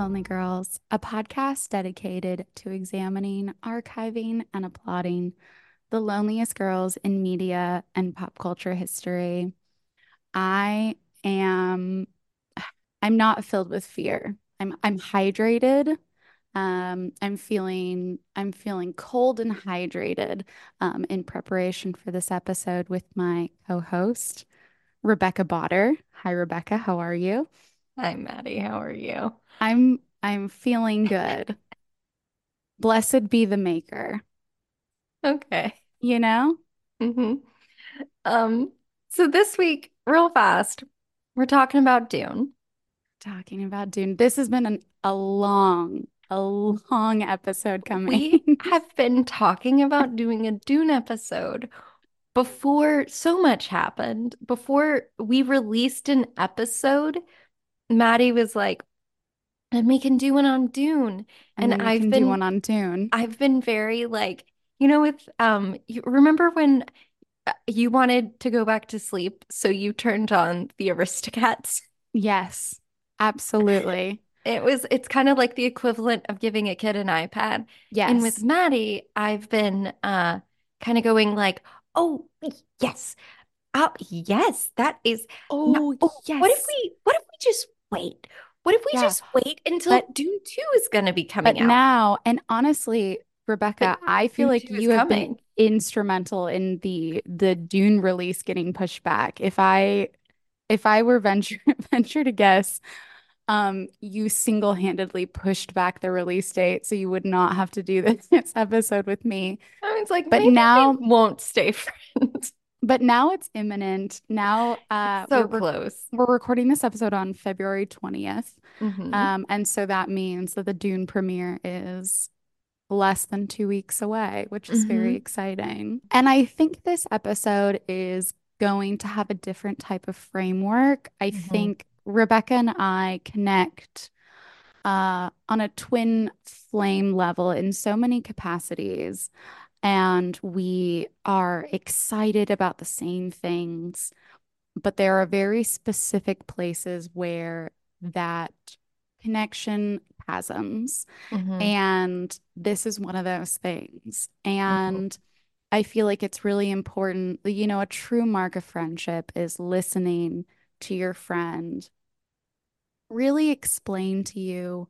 Lonely Girls, a podcast dedicated to examining, archiving, and applauding the loneliest girls in media and pop culture history. I am I'm not filled with fear. I'm I'm hydrated. Um, I'm feeling I'm feeling cold and hydrated um, in preparation for this episode with my co-host, Rebecca Botter. Hi, Rebecca. How are you? Hi, Maddie. How are you? I'm I'm feeling good. Blessed be the maker. Okay. You know? hmm Um, so this week, real fast, we're talking about Dune. Talking about Dune. This has been an, a long, a long episode coming. We have been talking about doing a Dune episode before so much happened. Before we released an episode, Maddie was like, and we can do one on Dune. and And I've been do one on Dune. I've been very like, you know, with um you remember when uh, you wanted to go back to sleep, so you turned on the Aristocats? Yes, absolutely. It was it's kind of like the equivalent of giving a kid an iPad. Yes. And with Maddie, I've been uh kind of going like, "Oh, yes. Oh, yes, that is no, Oh, oh, what if we what if we just wait? What if we Yeah. just wait until But Dune 2 is going to be but coming out? now, and honestly, Rebecca, But I feel Dune like you have been instrumental in the the Dune release getting pushed back. If I if I were venture venture to guess, um, you single-handedly pushed back the release date so you would not have to do this episode with me. I was like, But now, won't stay friends. But now it's imminent. Now, uh, So we're close. we're recording this episode on February 20th. hmm Um, and so that means that the Dune premiere is less than two weeks away, which is very hmm exciting. And I think this episode is going to have a different type of framework. I hmm think Rebecca and I connect uh, on a twin flame level in so many capacities, and we are excited about the same things, but there are very specific places where that connection chasms. hmm And this is one of those things. hmm And I feel like it's really important. You know, a true mark of friendship is listening to your friend really explain to you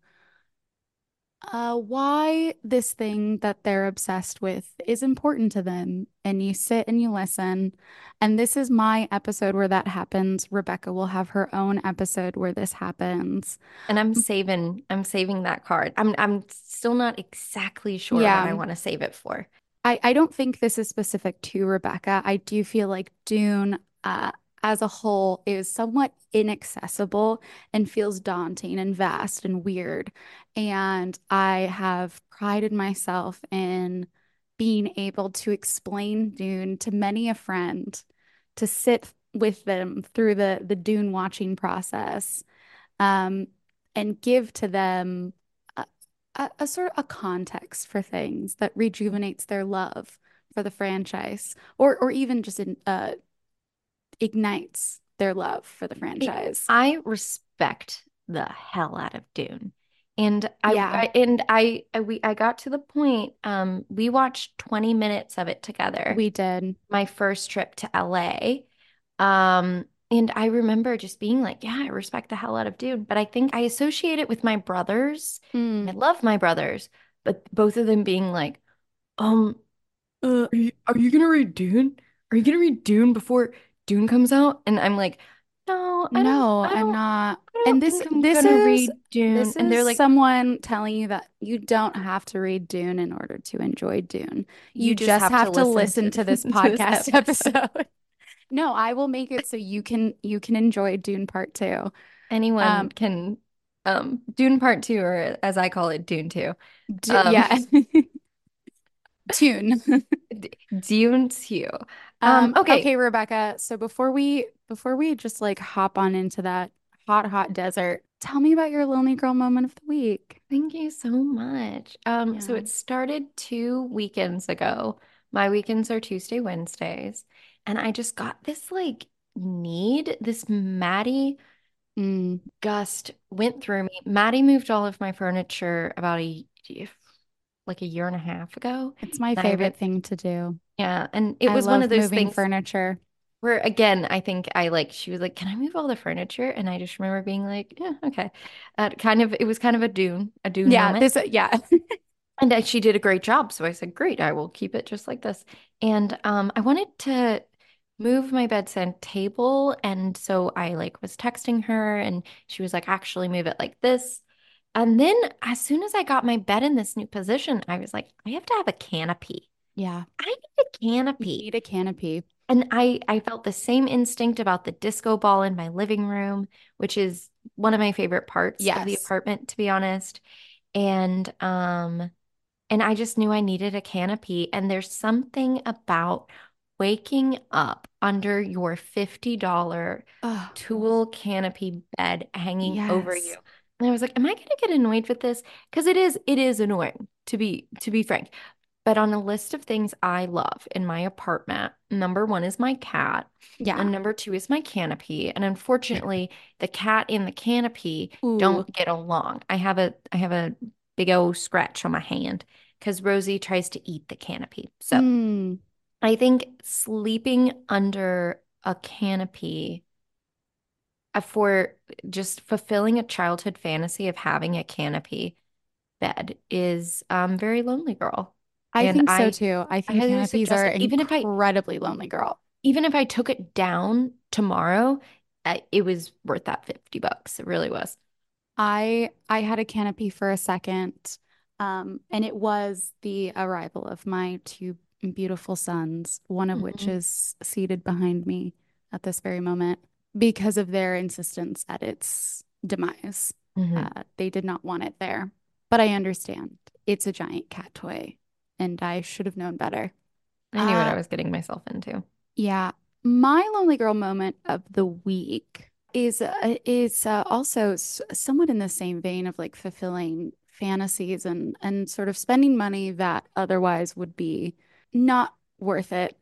uh, why this thing that they're obsessed with is important to them. And you sit and you listen. And this is my episode where that happens. Rebecca will have her own episode where this happens. And I'm saving, I'm saving that card. I'm, I'm still not exactly sure what I want to save it for. I, I don't think this is specific to Rebecca. I do feel like Dune, uh, as a whole, is somewhat inaccessible and feels daunting and vast and weird. And I have prided myself in being able to explain Dune to many a friend, to sit with them through the the Dune watching process, um, and give to them a, a, sort of a context for things that rejuvenates their love for the franchise, or or even just in, uh, ignites their love for the franchise. I respect the hell out of Dune. And I, Yeah, I and I, I we I got to the point um we watched 20 minutes of it together. we did. my first trip to LA. Um, and I remember just being like, yeah, I respect the hell out of Dune. But I think I associate it with my brothers. And I Mm. love my brothers, but both of them being like, um, uh, are you, are you gonna read Dune? Are you gonna read Dune before Dune comes out? And I'm like, no, I No, I'm don't, And this this is read Dune. this And they're like, someone telling you that you don't have to read Dune in order to enjoy Dune. you You just just have to have to listen listen to, to this to this podcast episode. episode. No, I will make it so you can you can enjoy Dune Part Two. Anyone Um, can, um, Dune Part Two, or as I call it, Dune Two. d Um, yeah, Tune. Dune 2. Um, Um, okay. okay, Rebecca. So before we before we just like hop on into that hot, hot desert, tell me about your lonely girl moment of the week. Thank you so much. Um, so it started two weekends ago. My weekends are Tuesday, Wednesdays, and I just got this like need, this Maddie Mm, Gust went through me. Maddie moved all of my furniture about a like a year and a half ago. it's my And I re favorite thing to do. Yeah, and it I was one of those things furniture. where again, I think I like she was like, "Can I move all the furniture?" And I just remember being like, "Yeah, okay." Uh, kind of, it was kind of a Dune, a Dune Yeah, moment. this, yeah. And uh, she did a great job. So I said, great, I will keep it just like this. And um, I wanted to move my bedside table. And so I like was texting her and she was like, actually move it like this. And then as soon as I got my bed in this new position, I was like, I have to have a canopy. Yeah. I need a You canopy. need a canopy. And I I felt the same instinct about the disco ball in my living room, which is one of my favorite parts of the apartment, to be honest. And um and I just knew I needed a canopy. And there's something about waking up under your $50 Oh, tulle canopy bed hanging over you. And I was like, am I going to get annoyed with this? Because it is, it is annoying to be, to be frank. But on a list of things I love in my apartment, number one is my cat, Yeah. and number two is my canopy. And unfortunately, the cat and the canopy Ooh. don't get along. I have a, I have a big old scratch on my hand because Rosie tries to eat the canopy. So Mm. I think sleeping under a canopy uh, for just fulfilling a childhood fantasy of having a canopy bed is um very lonely girl. I And think so I too. I I think highly canopies are it. Even if I incredibly lonely, girl. even if I took it down tomorrow, uh, it was worth that 50 bucks. It really was. I I had a canopy for a second, um, and it was the arrival of my two beautiful sons, one of which Mhm. is seated behind me at this very moment because of their insistence at its demise. Mhm. Uh, they did not want it there, but I understand. It's a giant cat toy, and I should have known better. I knew what Uh, I was getting myself into. yeah, my lonely girl moment of the week is uh, is uh, also s somewhat in the same vein of like fulfilling fantasies and and sort of spending money that otherwise would be not worth it.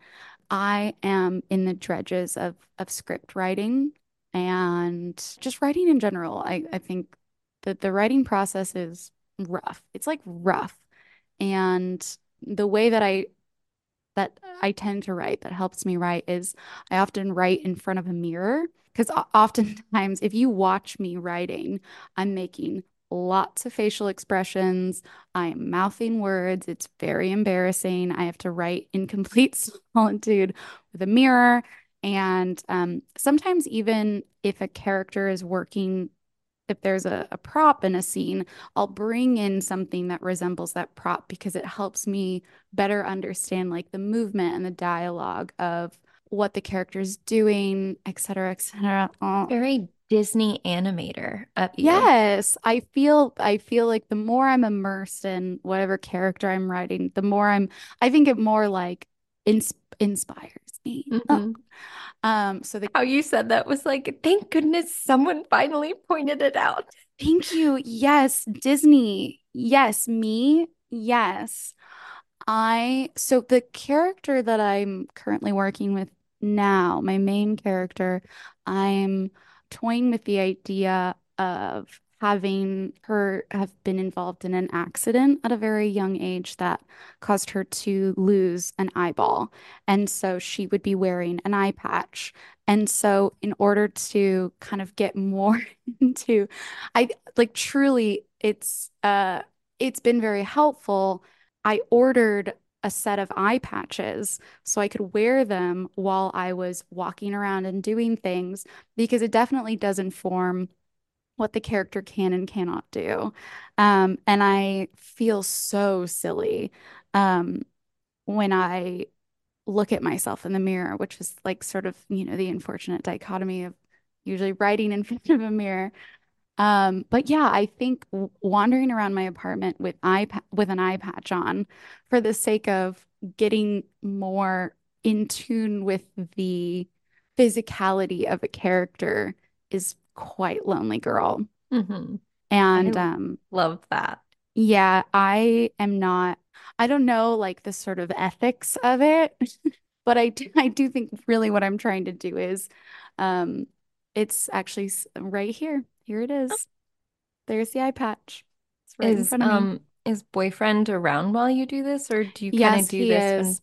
I am in the dredges of of script writing and just writing in general. I I think that the writing process is rough. It's like rough. And the way that I that I tend to write that helps me write is I often write in front of a mirror because oftentimes if you watch me writing, I'm making lots of facial expressions. I am mouthing words. It's very embarrassing. I have to write in complete solitude with a mirror. And um, sometimes, even if a character is working if there's a, a prop in a scene, I'll bring in something that resembles that prop because it helps me better understand like the movement and the dialogue of what the character's doing, et cetera, et cetera. Oh, Very Disney animator of you. yes, I feel I feel like the more I'm immersed in whatever character I'm writing, the more I'm I think it more like ins inspires me. Oh, Mhm. um, so the How you said that was like, thank goodness someone finally pointed it out. thank you. Yes, Disney. Yes, me. Yes. I, so the character that I'm currently working with now, my main character, I'm toying with the idea of having her have been involved in an accident at a very young age that caused her to lose an eyeball. And so she would be wearing an eye patch. And so, in order to kind of get more into, I like truly, it's uh, it's been very helpful I ordered a set of eye patches so I could wear them while I was walking around and doing things because it definitely does inform what the character can and cannot do. Um, and I feel so silly um, when I look at myself in the mirror, which is like sort of, you know, the unfortunate dichotomy of usually writing in front of a mirror um, but yeah, I think wandering around my apartment with eye with an eye patch on for the sake of getting more in tune with the physicality of a character is quite lonely, girl. hmm I And um, love that. yeah, I am not, I don't know like the sort of ethics of it, but I do, I do think really what I'm trying to do is um It's actually right here. Here it is. There's the eye patch. It's right in Is front of me. um is boyfriend around while you do this, or do you kind of Yes, do he this when is.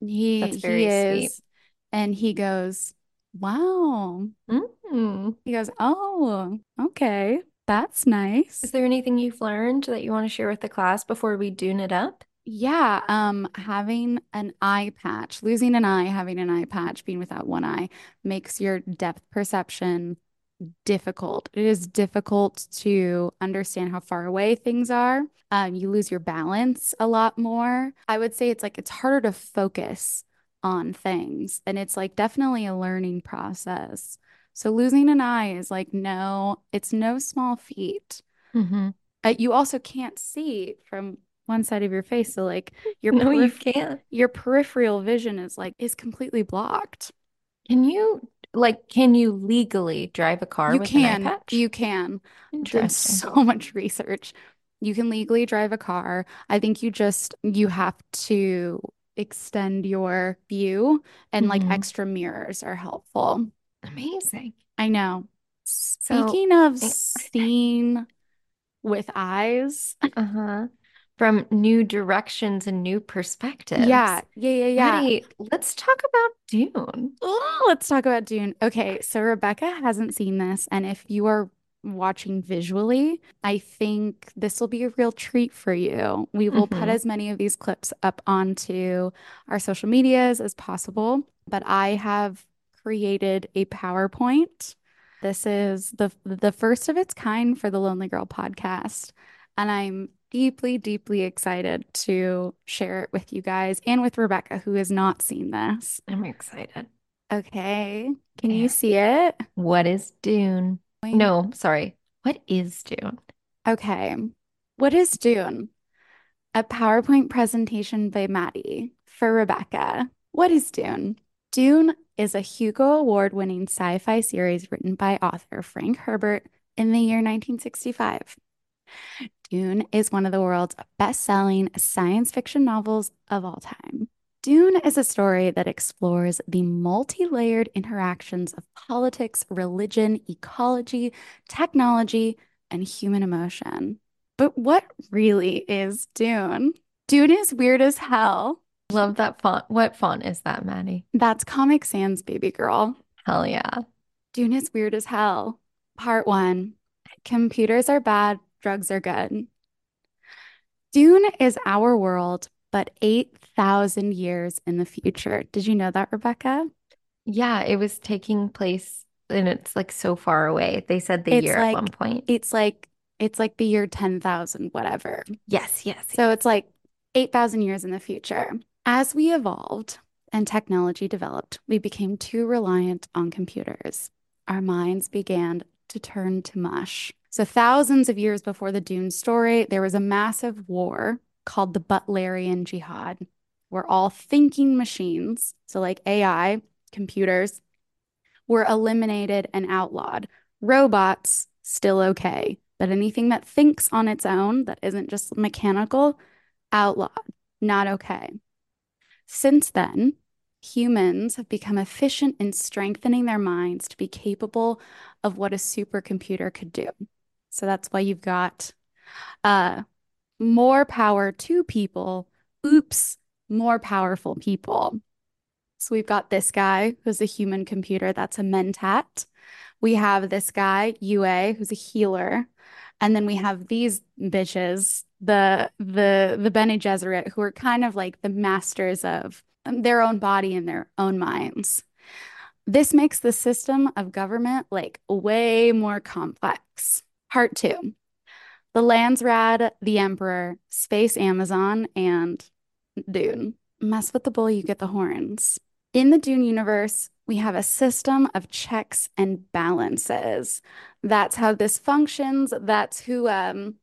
He that's he very sweet? is. And he goes, "Wow." He goes, "Oh, okay. That's nice." Is there anything you've learned that you want to share with the class before we dune it up? Yeah, um, having an eye patch, losing an eye, having an eye patch, being without one eye makes your depth perception difficult. It is difficult to understand how far away things are. Um, you lose your balance a lot more. I would say it's like it's harder to focus on things, and it's like definitely a learning process. So losing an eye is like no, it's no small feat. hmm Uh, you also can't see from one side of your face, so like your No, you can't. your peripheral vision is like is completely blocked. Can you like can you legally drive a car You with an eye can, you can. Interesting. so much research. You can legally drive a car. I think you just you have to extend your view and like hmm extra mirrors are helpful. Amazing. I know. So, Speaking of eh, seeing with eyes, uh-huh. From new directions and new perspectives. yeah, yeah, yeah. Maddie, let's talk about Dune. Oh, let's talk about Dune. Okay, so Rebecca hasn't seen this, and if you are watching visually, I think this will be a real treat for you. We will put hmm as many of these clips up onto our social medias as possible, but I have created a PowerPoint. This is the the first of its kind for the Lonely Girl podcast, and I'm deeply, deeply excited to share it with you guys and with Rebecca, who has not seen this. I'm excited. Okay. Can you see it? What is Dune? No, sorry. What is Dune? Okay. What is Dune? A PowerPoint presentation by Maddie for Rebecca. What is Dune? Dune is a Hugo Award-winning sci-fi series written by author Frank Herbert in the year 1965. Dune is one of the world's best-selling science fiction novels of all time. Dune is a story that explores the multi-layered interactions of politics, religion, ecology, technology, and human emotion. But what really is Dune? Dune is weird as hell. Love that font. What font is that, Maddie? That's Comic Sans, baby girl. Hell yeah. Dune is weird as hell. Part one Computers are bad, drugs are good. Dune is our world, but 8,000 years in the future. Did you know that, Rebecca? Yeah, it was taking place and it's like so far away. They said the It's year at one point. it's like, it's like the year 10,000, whatever. Yes, yes, So yes. it's like 8,000 years in the future. As we evolved and technology developed, we became too reliant on computers. Our minds began to turn to mush. So, thousands of years before the Dune story, there was a massive war called the Butlerian Jihad, where all thinking machines, so like AI, computers, were eliminated and outlawed. Robots, still okay, but anything that thinks on its own, that isn't just mechanical, outlawed, not okay. Since then, humans have become efficient in strengthening their minds to be capable of what a supercomputer could do. So that's why you've got uh, more power to people. Oops, more powerful people. So we've got this guy who's a human computer, that's a mentat. We have this guy, Yueh, who's a healer. And then we have these bitches, the the the Bene Gesserit, who are kind of like the masters of their own body and their own minds. This makes the system of government like way more complex. Part two. The Landsraad, the Emperor, Space Amazon, and Dune. Mess with the bull, you get the horns. In the Dune universe, we have a system of checks and balances. That's how this functions. That's who um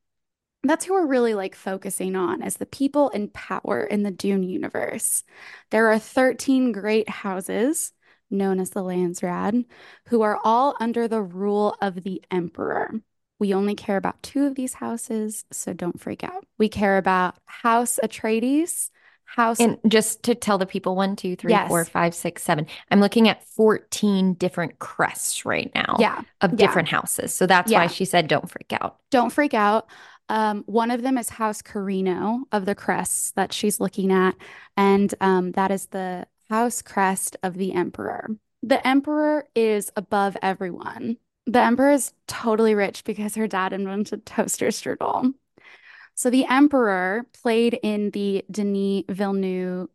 that's who we're really like focusing on as the people in power in the Dune universe. There are 13 great houses known as the Landsraad who are all under the rule of the Emperor. We only care about two of these houses, so don't freak out. We care about House Atreides, House. And just to tell the people one, two, three, Yes. four, five, six, seven. I'm looking at 14 different crests right now yeah. of yeah. different houses. So that's Yeah. why she said don't freak out. Don't freak out. Um, one of them is House Corrino of the crests that she's looking at, and um, that is the house crest of the emperor. The emperor is above everyone. The emperor is totally rich because her dad invented toaster strudel. So the emperor played in the Denis Villeneuve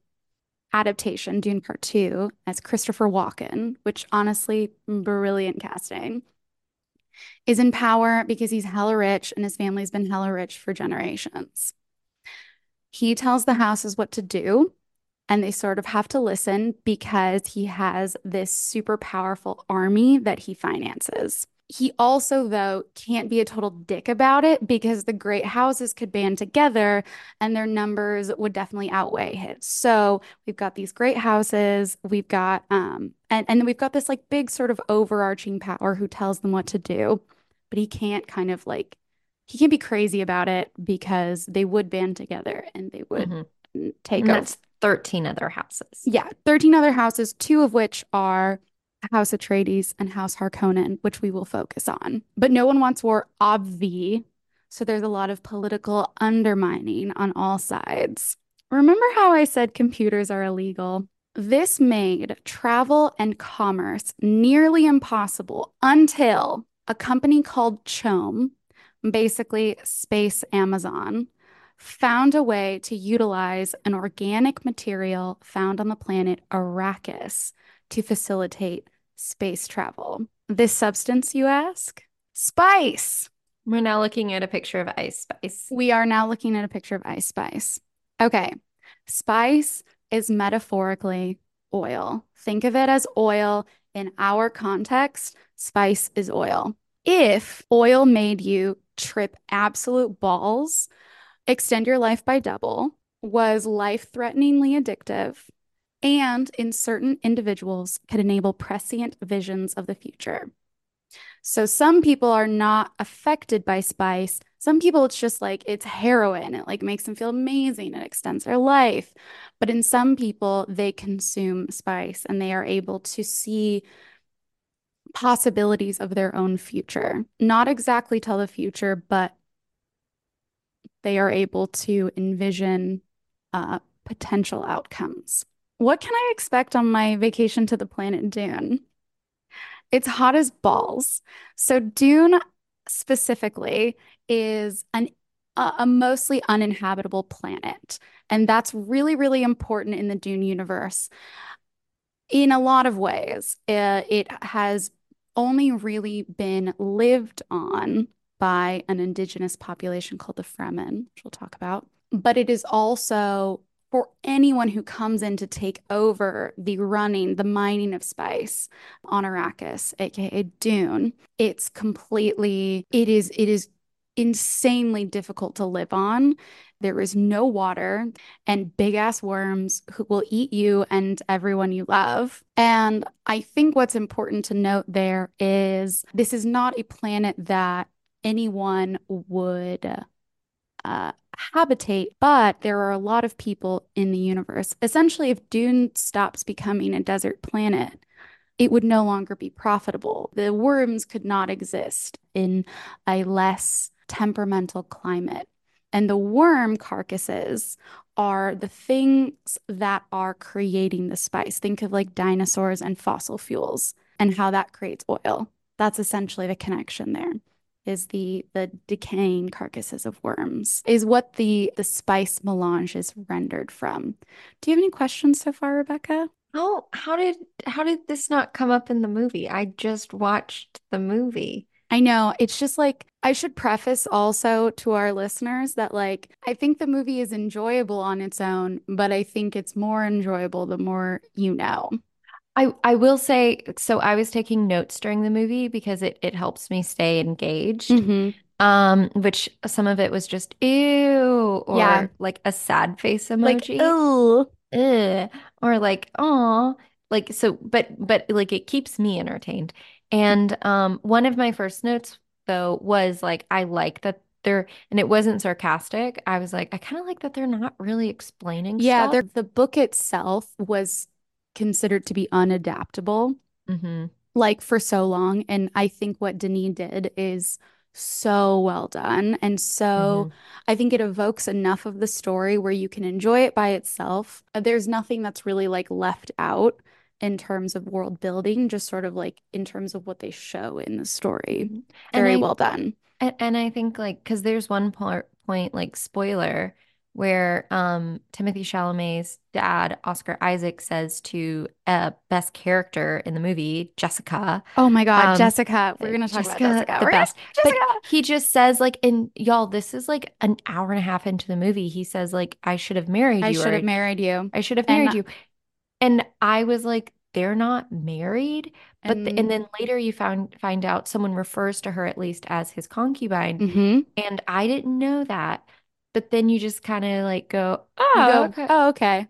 adaptation, Dune Part 2, as Christopher Walken, which honestly, brilliant casting is in power because he's hella rich and his family's been hella rich for generations. He tells the houses what to do, and they sort of have to listen because he has this super powerful army that he finances. He also, though, can't be a total dick about it because the great houses could band together and their numbers would definitely outweigh his. So we've got these great houses, we've got um and and then we've got this like big sort of overarching power who tells them what to do, but he can't kind of like he can't be crazy about it because they would band together and they would Mhm. take And over. that's 13 other houses. Yeah, 13 other houses, two of which are House Atreides and House Harkonnen, which we will focus on. But no one wants war, obvi. So there's a lot of political undermining on all sides. Remember how I said computers are illegal? This made travel and commerce nearly impossible until a company called CHOAM, basically Space Amazon, found a way to utilize an organic material found on the planet Arrakis to facilitate space travel. This substance, you ask? Spice. We're now looking at a picture of Ice Spice. We are now looking at a picture of ice spice. Okay. Spice is metaphorically oil. Think of it as oil. In our context, spice is oil. If oil made you trip absolute balls, extend your life by double, was life threateningly addictive, and in certain individuals could enable prescient visions of the future. So some people are not affected by spice. Some people it's just like it's heroin. It like makes them feel amazing. It extends their life. But in some people, they consume spice and they are able to see possibilities of their own future. Not exactly tell the future, but they are able to envision uh, potential outcomes. What can I expect on my vacation to the planet Dune? It's hot as balls. So Dune specifically is an a, a mostly uninhabitable planet, and that's really, really important in the Dune universe. In a lot of ways, Uh, it has only really been lived on by an indigenous population called the Fremen, which we'll talk about. But it is also for anyone who comes in to take over the running, the mining of spice on Arrakis, aka Dune, it's completely, it is, it is insanely difficult to live on. There is no water and big ass worms who will eat you and everyone you love. And I think what's important to note there is this is not a planet that anyone would uh, habitate, but there are a lot of people in the universe. Essentially, if Dune stops becoming a desert planet, it would no longer be profitable. The worms could not exist in a less temperamental climate. And the worm carcasses are the things that are creating the spice. Think of like dinosaurs and fossil fuels and how that creates oil. That's essentially the connection there is the the decaying carcasses of worms is what the the spice melange is rendered from. Do you have any questions so far, Rebecca? How how did how did this not come up in the movie? I just watched the movie. I know it's just like I should preface also to our listeners that like I think the movie is enjoyable on its own, but I think it's more enjoyable the more you know. I I will say so I was taking notes during the movie because it it helps me stay engaged. Mhm. Um, which some of it was just ew or Yeah. like a sad face Like, emoji. oh, Ugh. Or like, oh, like so, but but like it keeps me entertained. And um one of my first notes though was like I like that they're and it wasn't sarcastic. I was like, I kind of like that they're not really explaining Yeah, stuff. the book itself was considered to be unadaptable, hmm like for so long. And I think what Denis did is so well done. And so hmm I think it evokes enough of the story where you can enjoy it by itself. There's nothing that's really like left out in terms of world building, just sort of like in terms of what they show in the story. Very I well done. And, and I think like because there's one part point like spoiler where um Timothée Chalamet's dad Oscar Isaac says to uh best character in the movie Jessica Oh my God, um Jessica. We're gonna talk about Jessica Jessica. the We're gonna best but Jessica. he just says like and y'all this is like an hour and a half into the movie he says like I should have married you. I should have married you. I should have married And you and I was like, they're not married. But the, and and then later you found find out someone refers to her at least as his concubine. mhm. And I didn't know that. But then you just kind of like go, oh, go, okay. oh, okay.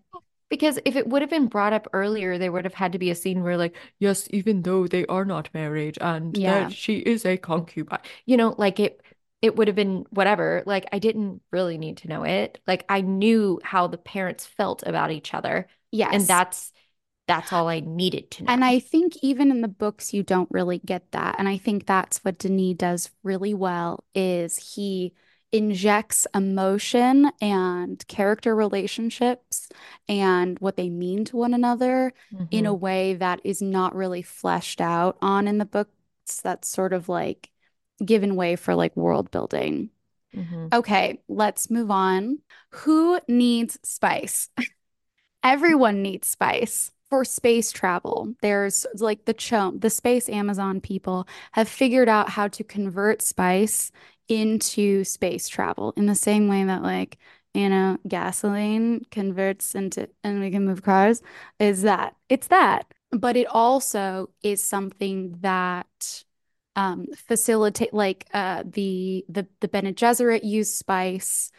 Because if it would have been brought up earlier, there would have had to be a scene where like, yes, even though they are not married and Yeah. that she is a concubine. You know, like it it would have been whatever. Like I didn't really need to know it. Like I knew how the parents felt about each other. Yes. And that's that's all I needed to know. And. I think even in the books you don't really get that. And I think that's what Denis does really well is he injects emotion and character relationships and what they mean to one another in a hmm way that is not really fleshed out on in the books. That's sort of like given way for like world building. hmm Okay, let's move on. Who needs spice? Everyone needs spice for space travel. There's like the CHOAM, the space Amazon people have figured out how to convert spice into space travel in the same way that like, you know, gasoline converts into and we can move cars is that it's that. But it also is something that um facilitate like uh the the the Bene Gesserit use spice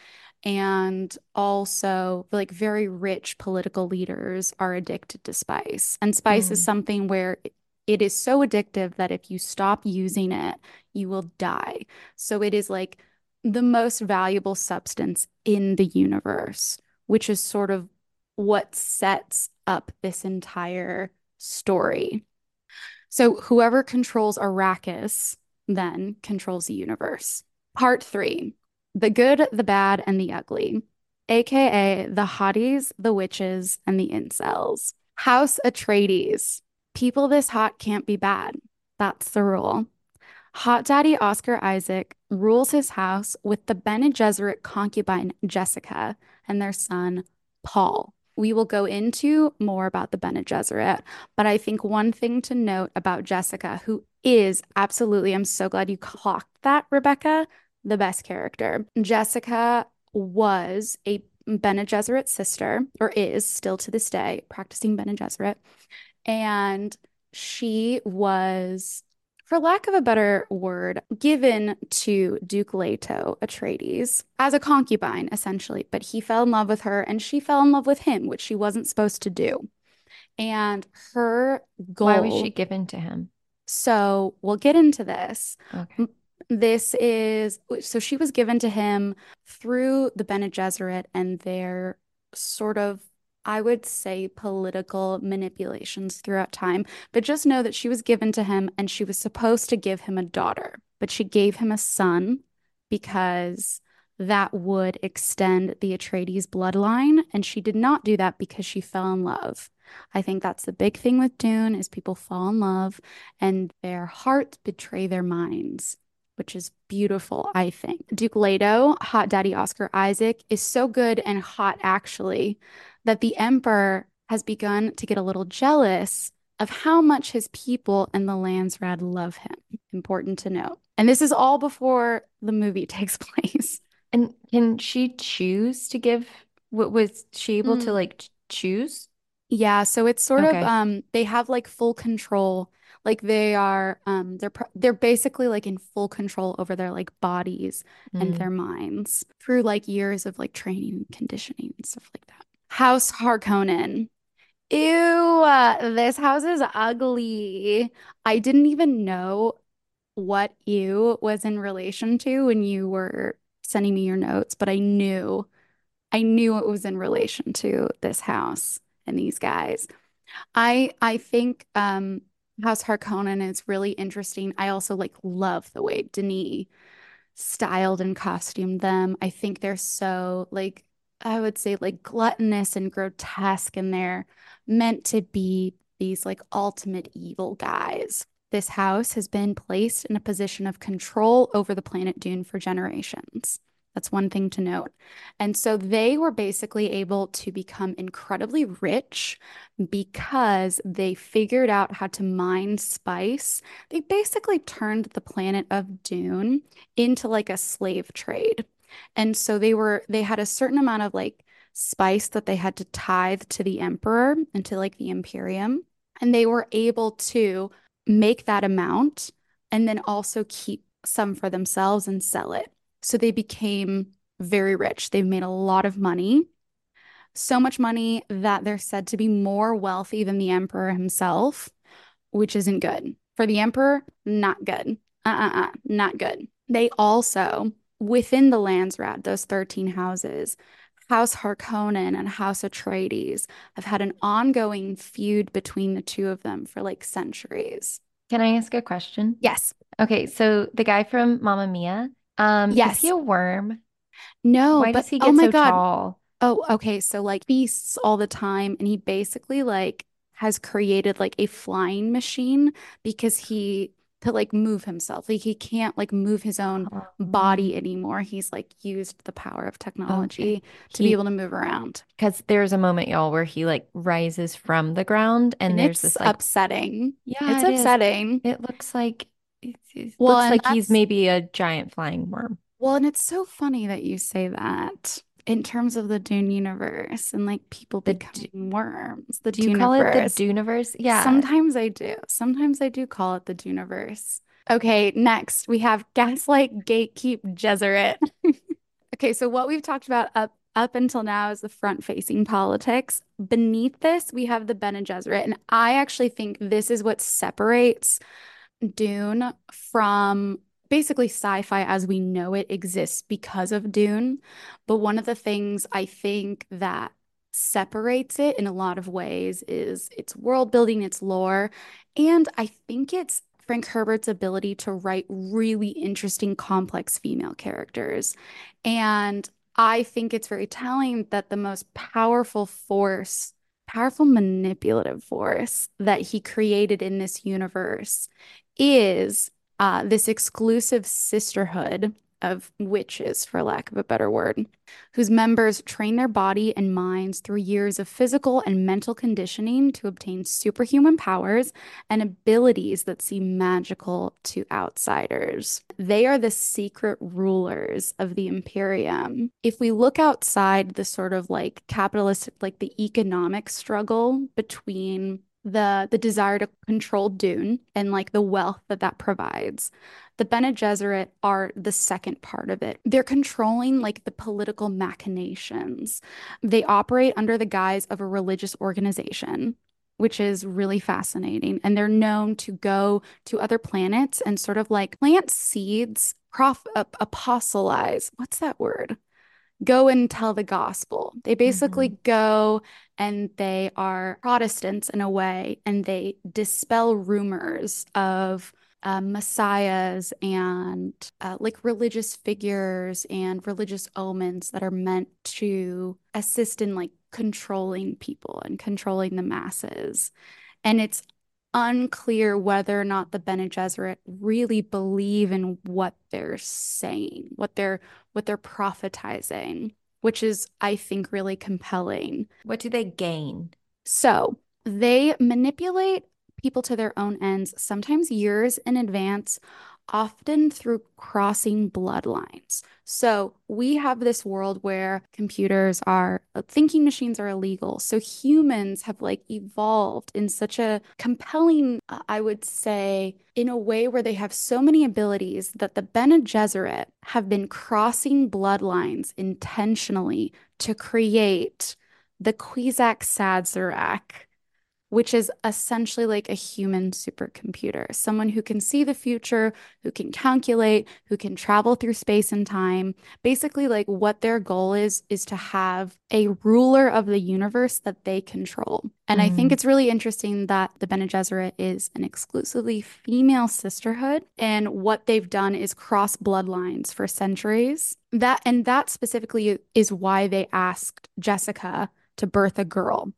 and also, like, very rich political leaders are addicted to spice. And spice is Mm, something where it is so addictive that if you stop using it, you will die. So it is like the most valuable substance in the universe, which is sort of what sets up this entire story. So whoever controls Arrakis then controls the universe. Part three, the good, the bad, and the ugly, aka the hotties, the witches, and the incels. House Atreides. People this hot can't be bad. That's the rule. Hot Daddy Oscar Isaac rules his house with the Bene Gesserit concubine Jessica and their son Paul. We will go into more about the Bene Gesserit, but I think one thing to note about Jessica, who is absolutely, I'm so glad you clocked that, Rebecca, the best character. Jessica was a Bene Gesserit sister, or is still to this day practicing Bene Gesserit. And she was, for lack of a better word, given to Duke Leto Atreides as a concubine, essentially. But he fell in love with her and she fell in love with him, which she wasn't supposed to do. And her goal. Why was she given to him? so we'll get into this. Okay. This is so she was given to him through the Bene Gesserit and their sort of, I would say, political manipulations throughout time. But just know that she was given to him and she was supposed to give him a daughter, but she gave him a son because that would extend the Atreides bloodline. And she did not do that because she fell in love. I think that's the big thing with Dune is people fall in love and their hearts betray their minds which is beautiful, I think. Duke Leto, Hot Daddy Oscar Isaac, is so good and hot, actually, that the Emperor has begun to get a little jealous of how much his people and the Landsraad love him. Important to note. And this is all before the movie takes place. And can she choose to give, what was she able to Mm. like choose? Yeah, so it's sort of um they have like full control. Like they are um they're they're basically like in full control over their like bodies and Mm. their minds through like years of like training and conditioning and stuff like that. House Harkonnen. Ew, uh, this house is ugly. I didn't even know what you was in relation to when you were sending me your notes, but I knew I knew it was in relation to this house and these guys. I I think um House Harkonnen is really interesting. I also like love the way Denis styled and costumed them. I think they're so like I would say like gluttonous and grotesque and they're meant to be these like ultimate evil guys. This house has been placed in a position of control over the planet Dune for generations. That's one thing to note. And so they were basically able to become incredibly rich because they figured out how to mine spice. They basically turned the planet of Dune into like a slave trade. And so they were, they had a certain amount of like spice that they had to tithe to the emperor and to like the Imperium. And they were able to make that amount and then also keep some for themselves and sell it. So they became very rich. They've made a lot of money, so much money that they're said to be more wealthy than the emperor himself, which isn't good. For the emperor, not good. Uh-uh-uh, not good. They also, within the Landsraad, those 13 houses, House Harkonnen and House Atreides have had an ongoing feud between the two of them for like centuries. Can I ask a question? Yes. Okay, so the guy from Mamma Mia, um, Yes. is he a worm? No, Why but does he oh get my so God. tall? Oh, okay. So like feasts all the time, and he basically like has created like a flying machine because he to like move himself. Like he can't like move his own body anymore. He's like used the power of okay. technology to be able to move around. because there's a moment, y'all, where he like rises from the ground and And there's this like, upsetting. yeah, It's it is. upsetting. It looks like it, it Well, looks like he's maybe a giant flying worm. well, and it's so funny that you say that in terms of the Dune universe and like people The d- worms, the do you call it the Duneverse. Duneverse? Yeah. Sometimes I do. Sometimes I do call it the Juniverse. Okay, next we have Gaslight Gatekeep Gesserit. Okay, so what we've talked about up up until now is the front-facing politics. Beneath this, we have the Bene Gesserit, and I actually think this is what separates Dune from basically sci-fi as we know it exists because of Dune. But one of the things I think that separates it in a lot of ways is its world building, its lore, and I think it's Frank Herbert's ability to write really interesting, complex female characters. And I think it's very telling that the most powerful force, powerful manipulative force that he created in this universe is uh, this exclusive sisterhood of witches, for lack of a better word, whose members train their body and minds through years of physical and mental conditioning to obtain superhuman powers and abilities that seem magical to outsiders. They are the secret rulers of the Imperium. If we look outside the sort of like capitalist, like the economic struggle between the the desire to control Dune and like the wealth that that provides. The Bene Gesserit are the second part of it. They're controlling like the political machinations. They operate under the guise of a religious organization, which is really fascinating. And they're known to go to other planets and sort of like plant seeds, prof apostolize. What's that word? Go and tell the gospel. They basically Mhm. go and they are Protestants in a way, and they dispel rumors of uh, messiahs and uh, like religious figures and religious omens that are meant to assist in like controlling people and controlling the masses. And it's unclear whether or not the Bene Gesserit really believe in what they're saying, what they're what they're prophetizing, which is, I think, really compelling. What do they gain? So they manipulate people to their own ends, sometimes years in advance, often through crossing bloodlines. So we have this world where computers are, uh, thinking machines are illegal. So humans have like evolved in such a compelling, uh, I would say, in a way where they have so many abilities that the Bene Gesserit have been crossing bloodlines intentionally to create the Kwisatz Haderach which is essentially like a human supercomputer, someone who can see the future, who can calculate, who can travel through space and time. Basically, like what their goal is, is to have a ruler of the universe that they control. And mm. I think mm. it's really interesting that the Bene Gesserit is an exclusively female sisterhood. And what they've done is cross bloodlines for centuries. That and that specifically is why they asked Jessica to birth a girl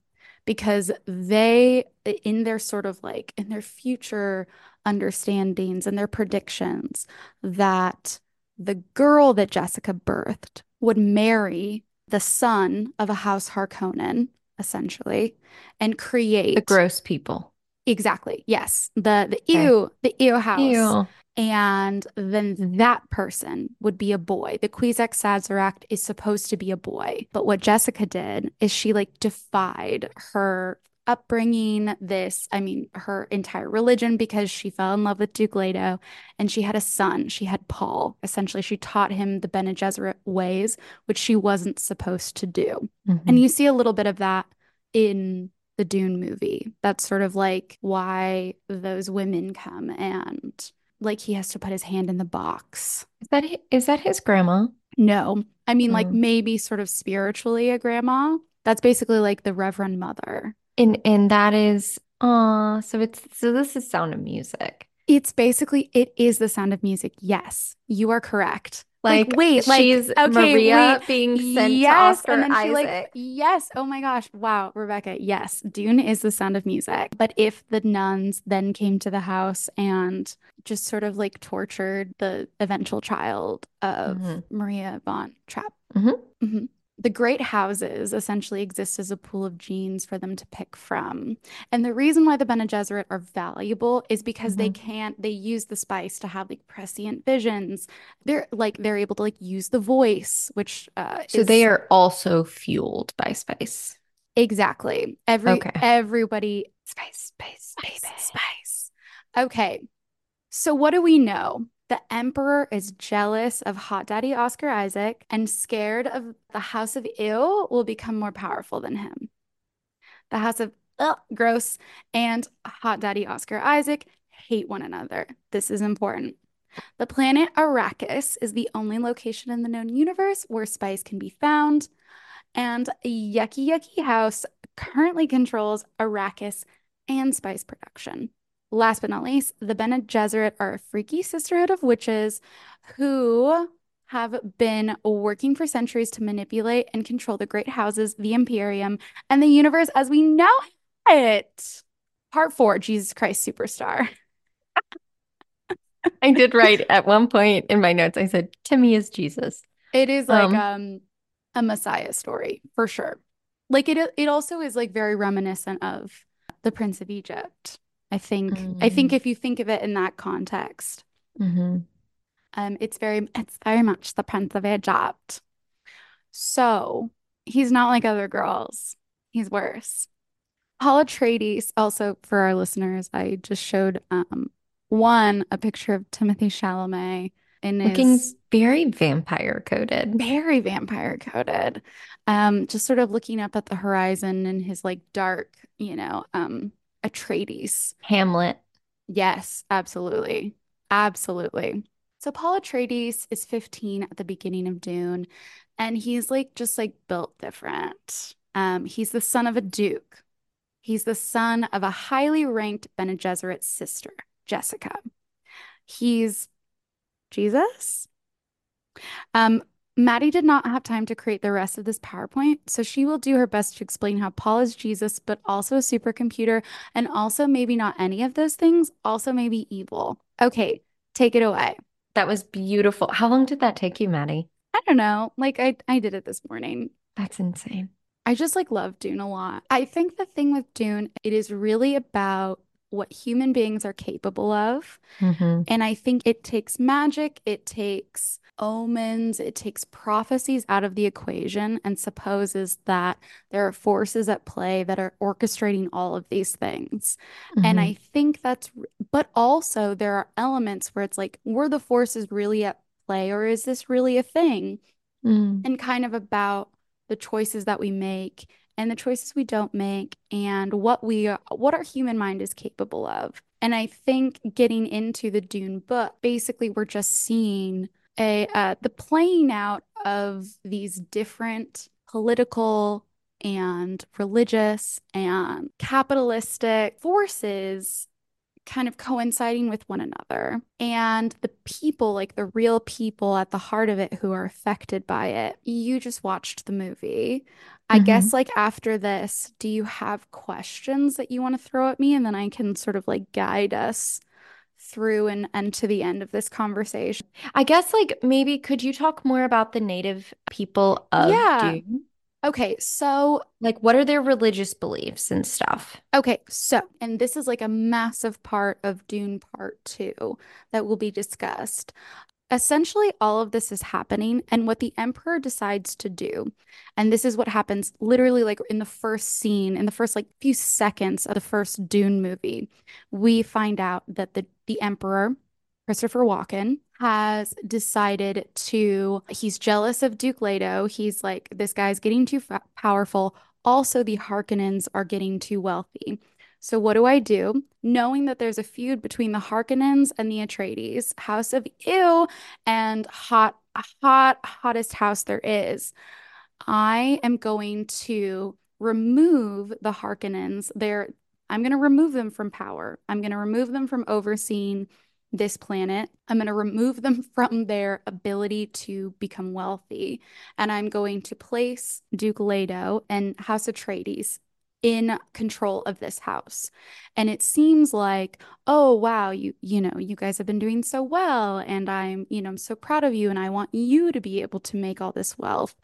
because they in their sort of like in their future understandings and their predictions that the girl that Jessica birthed would marry the son of a house Harkonnen essentially and create the gross people. Exactly yes. The the ew the ew house. Ew. And then that person would be a boy. The Kwisatz Haderach is supposed to be a boy. But what Jessica did is she like defied her upbringing, this, I mean, her entire religion because she fell in love with Duke Leto and she had a son. She had Paul. Essentially, she taught him the Bene Gesserit ways, which she wasn't supposed to do. Mm-hmm. And you see a little bit of that in the Dune movie. That's sort of like why those women come and like he has to put his hand in the box. Is that is that his grandma? No. I mean, like mm. maybe sort of spiritually a grandma. That's basically like the Reverend Mother. And and that is uh so it's so this is sound of music. It's basically it is the sound of music. Yes, you are correct. Like, like wait, like she's okay, Maria wait, being sent yes, to Oscar and then Isaac. She, like, yes. Oh my gosh. Wow, Rebecca. Yes, Dune is the sound of music. But if the nuns then came to the house and just sort of like tortured the eventual child of mm-hmm. Maria von Trapp. Mm-hmm. Mm-hmm the great houses essentially exist as a pool of genes for them to pick from. And the reason why the Bene Gesserit are valuable is because mm-hmm. they can't, they use the spice to have like prescient visions. They're like, they're able to like use the voice, which, uh, so is... they are also fueled by spice. Exactly. Every, okay. everybody, spice, spice, spice, spice. spice. Okay. So what do we know? The emperor is jealous of hot daddy Oscar Isaac and scared of the house of ill will become more powerful than him. The house of ugh, gross and hot daddy Oscar Isaac hate one another. This is important. The planet Arrakis is the only location in the known universe where spice can be found. And Yucky Yucky House currently controls Arrakis and spice production. Last but not least, the Bene Gesserit are a freaky sisterhood of witches who have been working for centuries to manipulate and control the great houses, the Imperium, and the universe as we know it. Part four Jesus Christ Superstar. I did write at one point in my notes, I said, Timmy is Jesus. It is like um, um a Messiah story for sure. Like it it also is like very reminiscent of the Prince of Egypt. I think mm. I think if you think of it in that context, mm-hmm. um, it's very it's very much the Prince of Egypt. So he's not like other girls. He's worse. Paul Atreides, also for our listeners, I just showed um one a picture of Timothée Chalamet in looking his, very vampire coded, very vampire coded. Um, just sort of looking up at the horizon in his like dark, you know, um, Atreides. Hamlet. Yes, absolutely. Absolutely. So Paul Atreides is 15 at the beginning of Dune, and he's like just like built different. Um, he's the son of a duke. He's the son of a highly ranked Bene Gesserit sister, Jessica. He's Jesus. Um, Maddie did not have time to create the rest of this PowerPoint, so she will do her best to explain how Paul is Jesus, but also a supercomputer, and also maybe not any of those things, also maybe evil. Okay, take it away. That was beautiful. How long did that take you, Maddie? I don't know. Like I I did it this morning. That's insane. I just like love Dune a lot. I think the thing with Dune, it is really about what human beings are capable of. Mm-hmm. And I think it takes magic, it takes omens, it takes prophecies out of the equation and supposes that there are forces at play that are orchestrating all of these things. Mm-hmm. And I think that's, but also there are elements where it's like, were the forces really at play or is this really a thing? Mm. And kind of about the choices that we make and the choices we don't make and what we what our human mind is capable of. And I think getting into the Dune book, basically we're just seeing a uh, the playing out of these different political and religious and capitalistic forces kind of coinciding with one another. And the people, like the real people at the heart of it who are affected by it, you just watched the movie. I Mm-hmm. guess, like, after this, do you have questions that you want to throw at me? And then I can sort of like guide us through and, and to the end of this conversation. I guess like maybe could you talk more about the native people of Yeah. Dune? Okay. So Like what are their religious beliefs and stuff? Okay, so, and this is like a massive part of Dune Part 2 that will be discussed. Essentially, all of this is happening, and what the Emperor decides to do, and this is what happens literally like in the first scene, in the first like few seconds of the first Dune movie, we find out that the the Emperor, Christopher Walken, has decided to, he's jealous of Duke Leto. He's like, this guy's getting too powerful. Also, the Harkonnens are getting too wealthy. So what do I do? Knowing that there's a feud between the Harkonnens and the Atreides, House of Ew, and hot, hot, hottest house there is. I am going to remove the Harkonnens. They're, I'm going to remove them from power. I'm going to remove them from overseeing this planet. I'm going to remove them from their ability to become wealthy. And I'm going to place Duke Leto and House Atreides in control of this house. And it seems like, oh wow, you you know, you guys have been doing so well and I'm, you know, I'm so proud of you and I want you to be able to make all this wealth.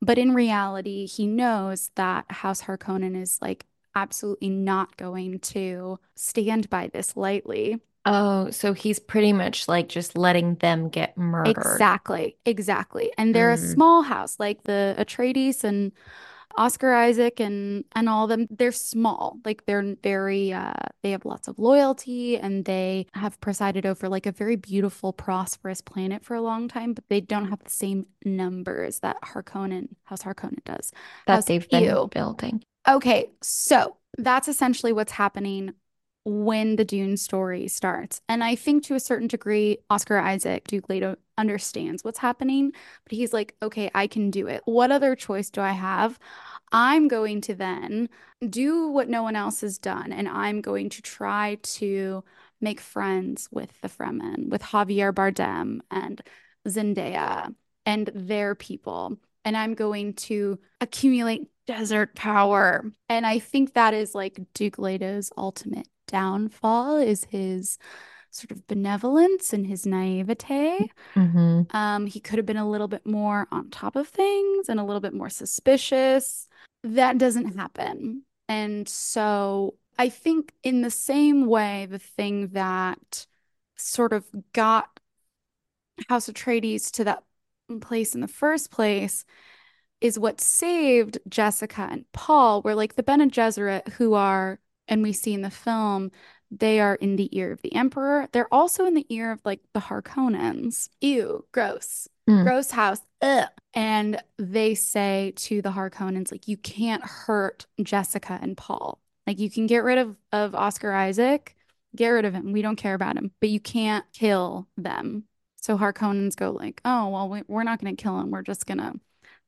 But in reality, he knows that House Harkonnen is like absolutely not going to stand by this lightly. Oh, so he's pretty much like just letting them get murdered. Exactly, exactly. And they're a Mm, small house, like the Atreides and Oscar Isaac and and all of them. They're small, like they're very. Uh, they have lots of loyalty, and they have presided over like a very beautiful, prosperous planet for a long time. But they don't have the same numbers that Harkonnen, House Harkonnen does. that House they've been Ew. building. Okay, so that's essentially what's happening when the Dune story starts. And I think to a certain degree, Oscar Isaac, Duke Leto, understands what's happening, but he's like, okay, I can do it. What other choice do I have? I'm going to then do what no one else has done, and I'm going to try to make friends with the Fremen, with Javier Bardem and Zendaya and their people. And I'm going to accumulate desert power. And I think that is like Duke Leto's ultimate downfall is his sort of benevolence and his naivete. hmm Um, he could have been a little bit more on top of things and a little bit more suspicious. That doesn't happen. And so I think in the same way, the thing that sort of got House Atreides to that place in the first place is what saved Jessica and Paul, where like the Bene Gesserit, who are, and we see in the film, they are in the ear of the Emperor. They're also in the ear of like the Harkonnens. Ew, gross. Mm. Gross house. Ugh. And they say to the Harkonnens, like, you can't hurt Jessica and Paul. Like, you can get rid of, of Oscar Isaac, get rid of him. We don't care about him, but you can't kill them. So Harkonnens go like, oh, well, we, we're not going to kill him. We're just going to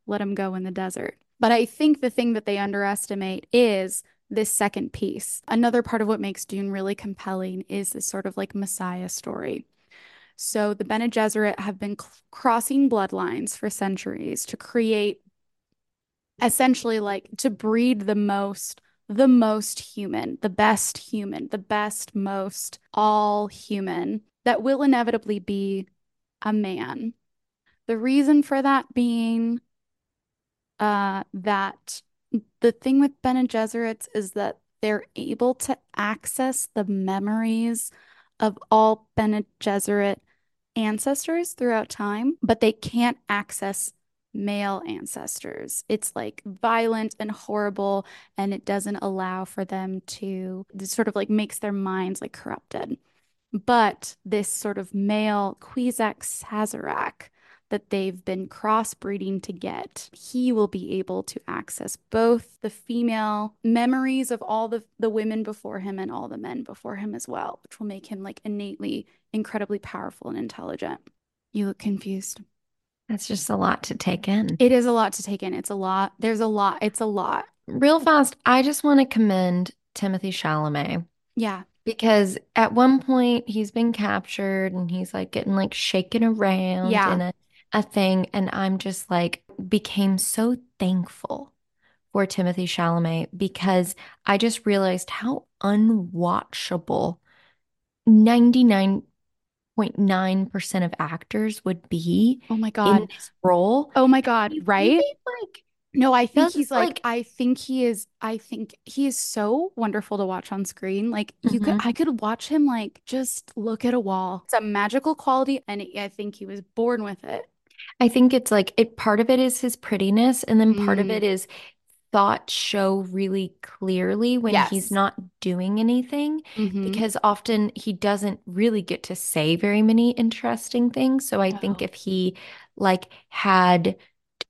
let him go in the desert. But I think the thing that they underestimate is this second piece. Another part of what makes Dune really compelling is this sort of like Messiah story. So the Bene Gesserit have been c- crossing bloodlines for centuries to create essentially like to breed the most the most human, the best human, the best most all human that will inevitably be a man. The reason for that being uh, that the thing with Bene Gesserits is that they're able to access the memories of all Bene Gesserit ancestors throughout time, but they can't access male ancestors. It's like violent and horrible, and it doesn't allow for them to, sort of like makes their minds like corrupted. But this sort of male Kwisatz Haderach, that they've been crossbreeding to get, he will be able to access both the female memories of all the, the women before him and all the men before him as well, which will make him like innately incredibly powerful and intelligent. You look confused. That's just a lot to take in. It is a lot to take in. It's a lot. There's a lot. It's a lot. Real fast, I just want to commend Timothée Chalamet. Yeah. Because at one point he's been captured and he's like getting like shaken around Yeah. in a, a thing. And I'm just like became so thankful for Timothée Chalamet because I just realized how unwatchable 99.9% of actors would be Oh my in God. this role. Oh my God. Right? like No, I think he's like, like I think he is, I think he is so wonderful to watch on screen. Like you could, Mhm. I could watch him like just look at a wall. It's a magical quality, and I think he was born with it. I think it's like it part of it is his prettiness, and then part of Mm, it is thoughts show really clearly when he's not doing anything, Mm-hmm. because often he doesn't really get to say very many interesting things. So I think if he like had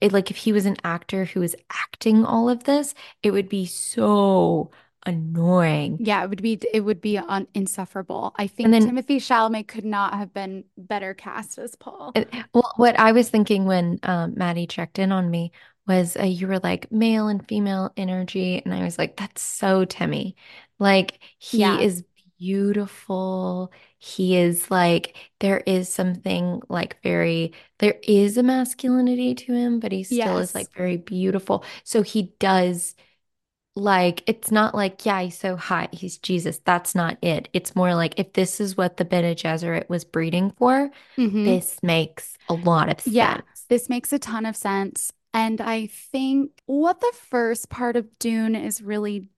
like if he was an actor who was acting all of this, it would be so annoying. Yeah, it would be it would be un insufferable. I And think then Timothée Chalamet could not have been better cast as Paul. Uh, Well, what I was thinking when um, Maddie checked in on me was uh, you were like male and female energy, and I was like, that's so Timmy. Like he Yeah. is beautiful. He is like there is something like very there is a masculinity to him, but he still is like very beautiful. So he does like it's not like yeah, he's so hot, he's Jesus. That's not it. It's more like if this is what the Bene Gesserit was breeding for. hmm This makes a lot of Yeah, sense. this makes a ton of sense. And I think what the first part of Dune is really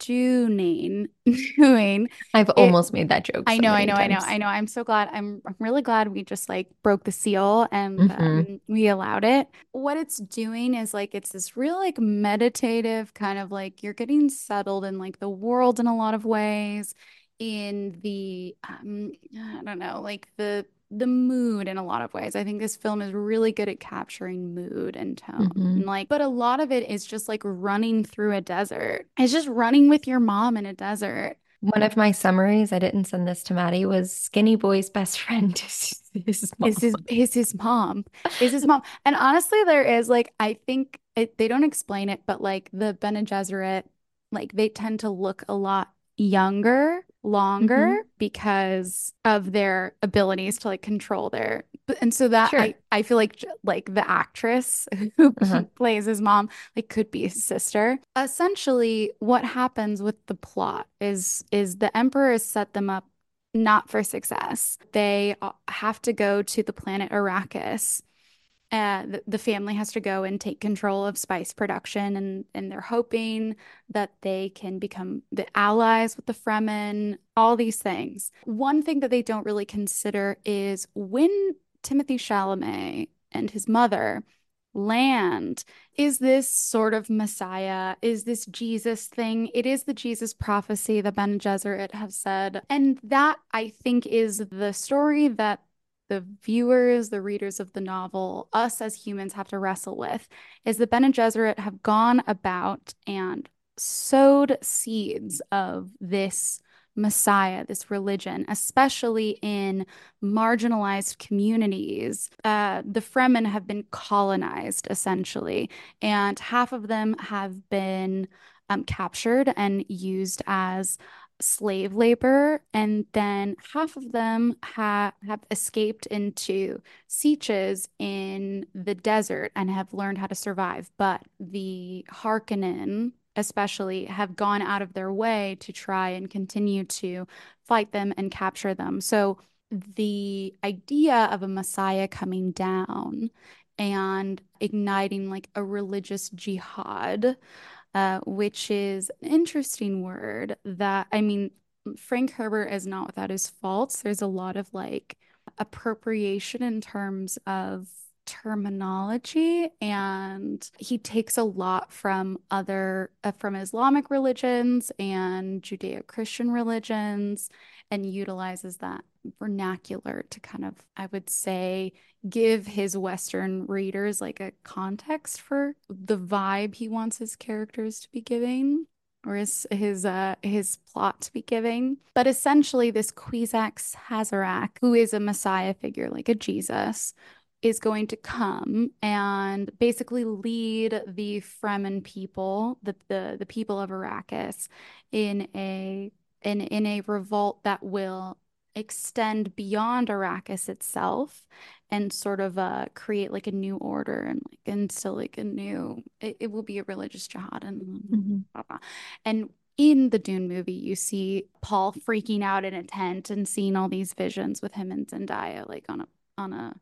doing, doing I've it. almost made that joke I so know, I know, I know, times. I know. I'm so glad. I'm, I'm really glad we just like broke the seal and hmm um, we allowed it. What it's doing is like it's this real like meditative kind of like you're getting settled in like the world in a lot of ways, in the um, I don't know, like the the mood in a lot of ways. I think this film is really good at capturing mood and tone. And hmm like, but a lot of it is just like running through a desert. It's just running with your mom in a desert. One of my summaries, I didn't send this to Maddie, was Skinny Boy's best friend is his mom. is his is his mom is his mom and honestly there is like I think it, they don't explain it but like the Bene Gesserit like they tend to look a lot younger longer hmm because of their abilities to like control their and so that I Sure. I feel like like the actress who Uh-huh. plays his mom like could be his sister essentially what happens with the plot is is the emperor has set them up not for success. They uh, have to go to the planet Arrakis. Uh, the, the family has to go and take control of spice production, and, and they're hoping that they can become the allies with the Fremen, all these things. One thing that they don't really consider is when Timothée Chalamet and his mother land, is this sort of Messiah? Is this Jesus thing? It is the Jesus prophecy that Bene Gesserit have said. And that, I think, is the story that the viewers, the readers of the novel, us as humans have to wrestle with, is that Bene Gesserit have gone about and sowed seeds of this Messiah, this religion, especially in marginalized communities. Uh, the Fremen have been colonized essentially, and half of them have been um, captured and used as slave labor, and then half of them ha have escaped into sietches in the desert and have learned how to survive. But the Harkonnen, especially, have gone out of their way to try and continue to fight them and capture them. So the idea of a Messiah coming down and igniting like a religious jihad uh, which is an interesting word that, I mean, Frank Herbert is not without his faults. There's a lot of like appropriation in terms of terminology and he takes a lot from other uh, from Islamic religions and Judeo-Christian religions and utilizes that vernacular to kind of I would say give his western readers like a context for the vibe he wants his characters to be giving or his his uh his plot to be giving. But essentially this Kwisatz Haderach, who is a messiah figure like a Jesus, is going to come and basically lead the Fremen people, the the, the people of Arrakis, in a in in a revolt that will extend beyond Arrakis itself and sort of uh create like a new order and like instill like a new it, it will be a religious jihad and mm-hmm. blah, blah. and in the Dune movie, you see Paul freaking out in a tent and seeing all these visions with him and Zendaya, like on a on a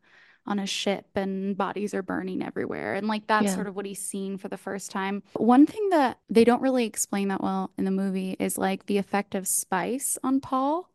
on a ship and bodies are burning everywhere. And like that's yeah. sort of what he's seen for the first time. One thing that they don't really explain that well in the movie is like the effect of spice on Paul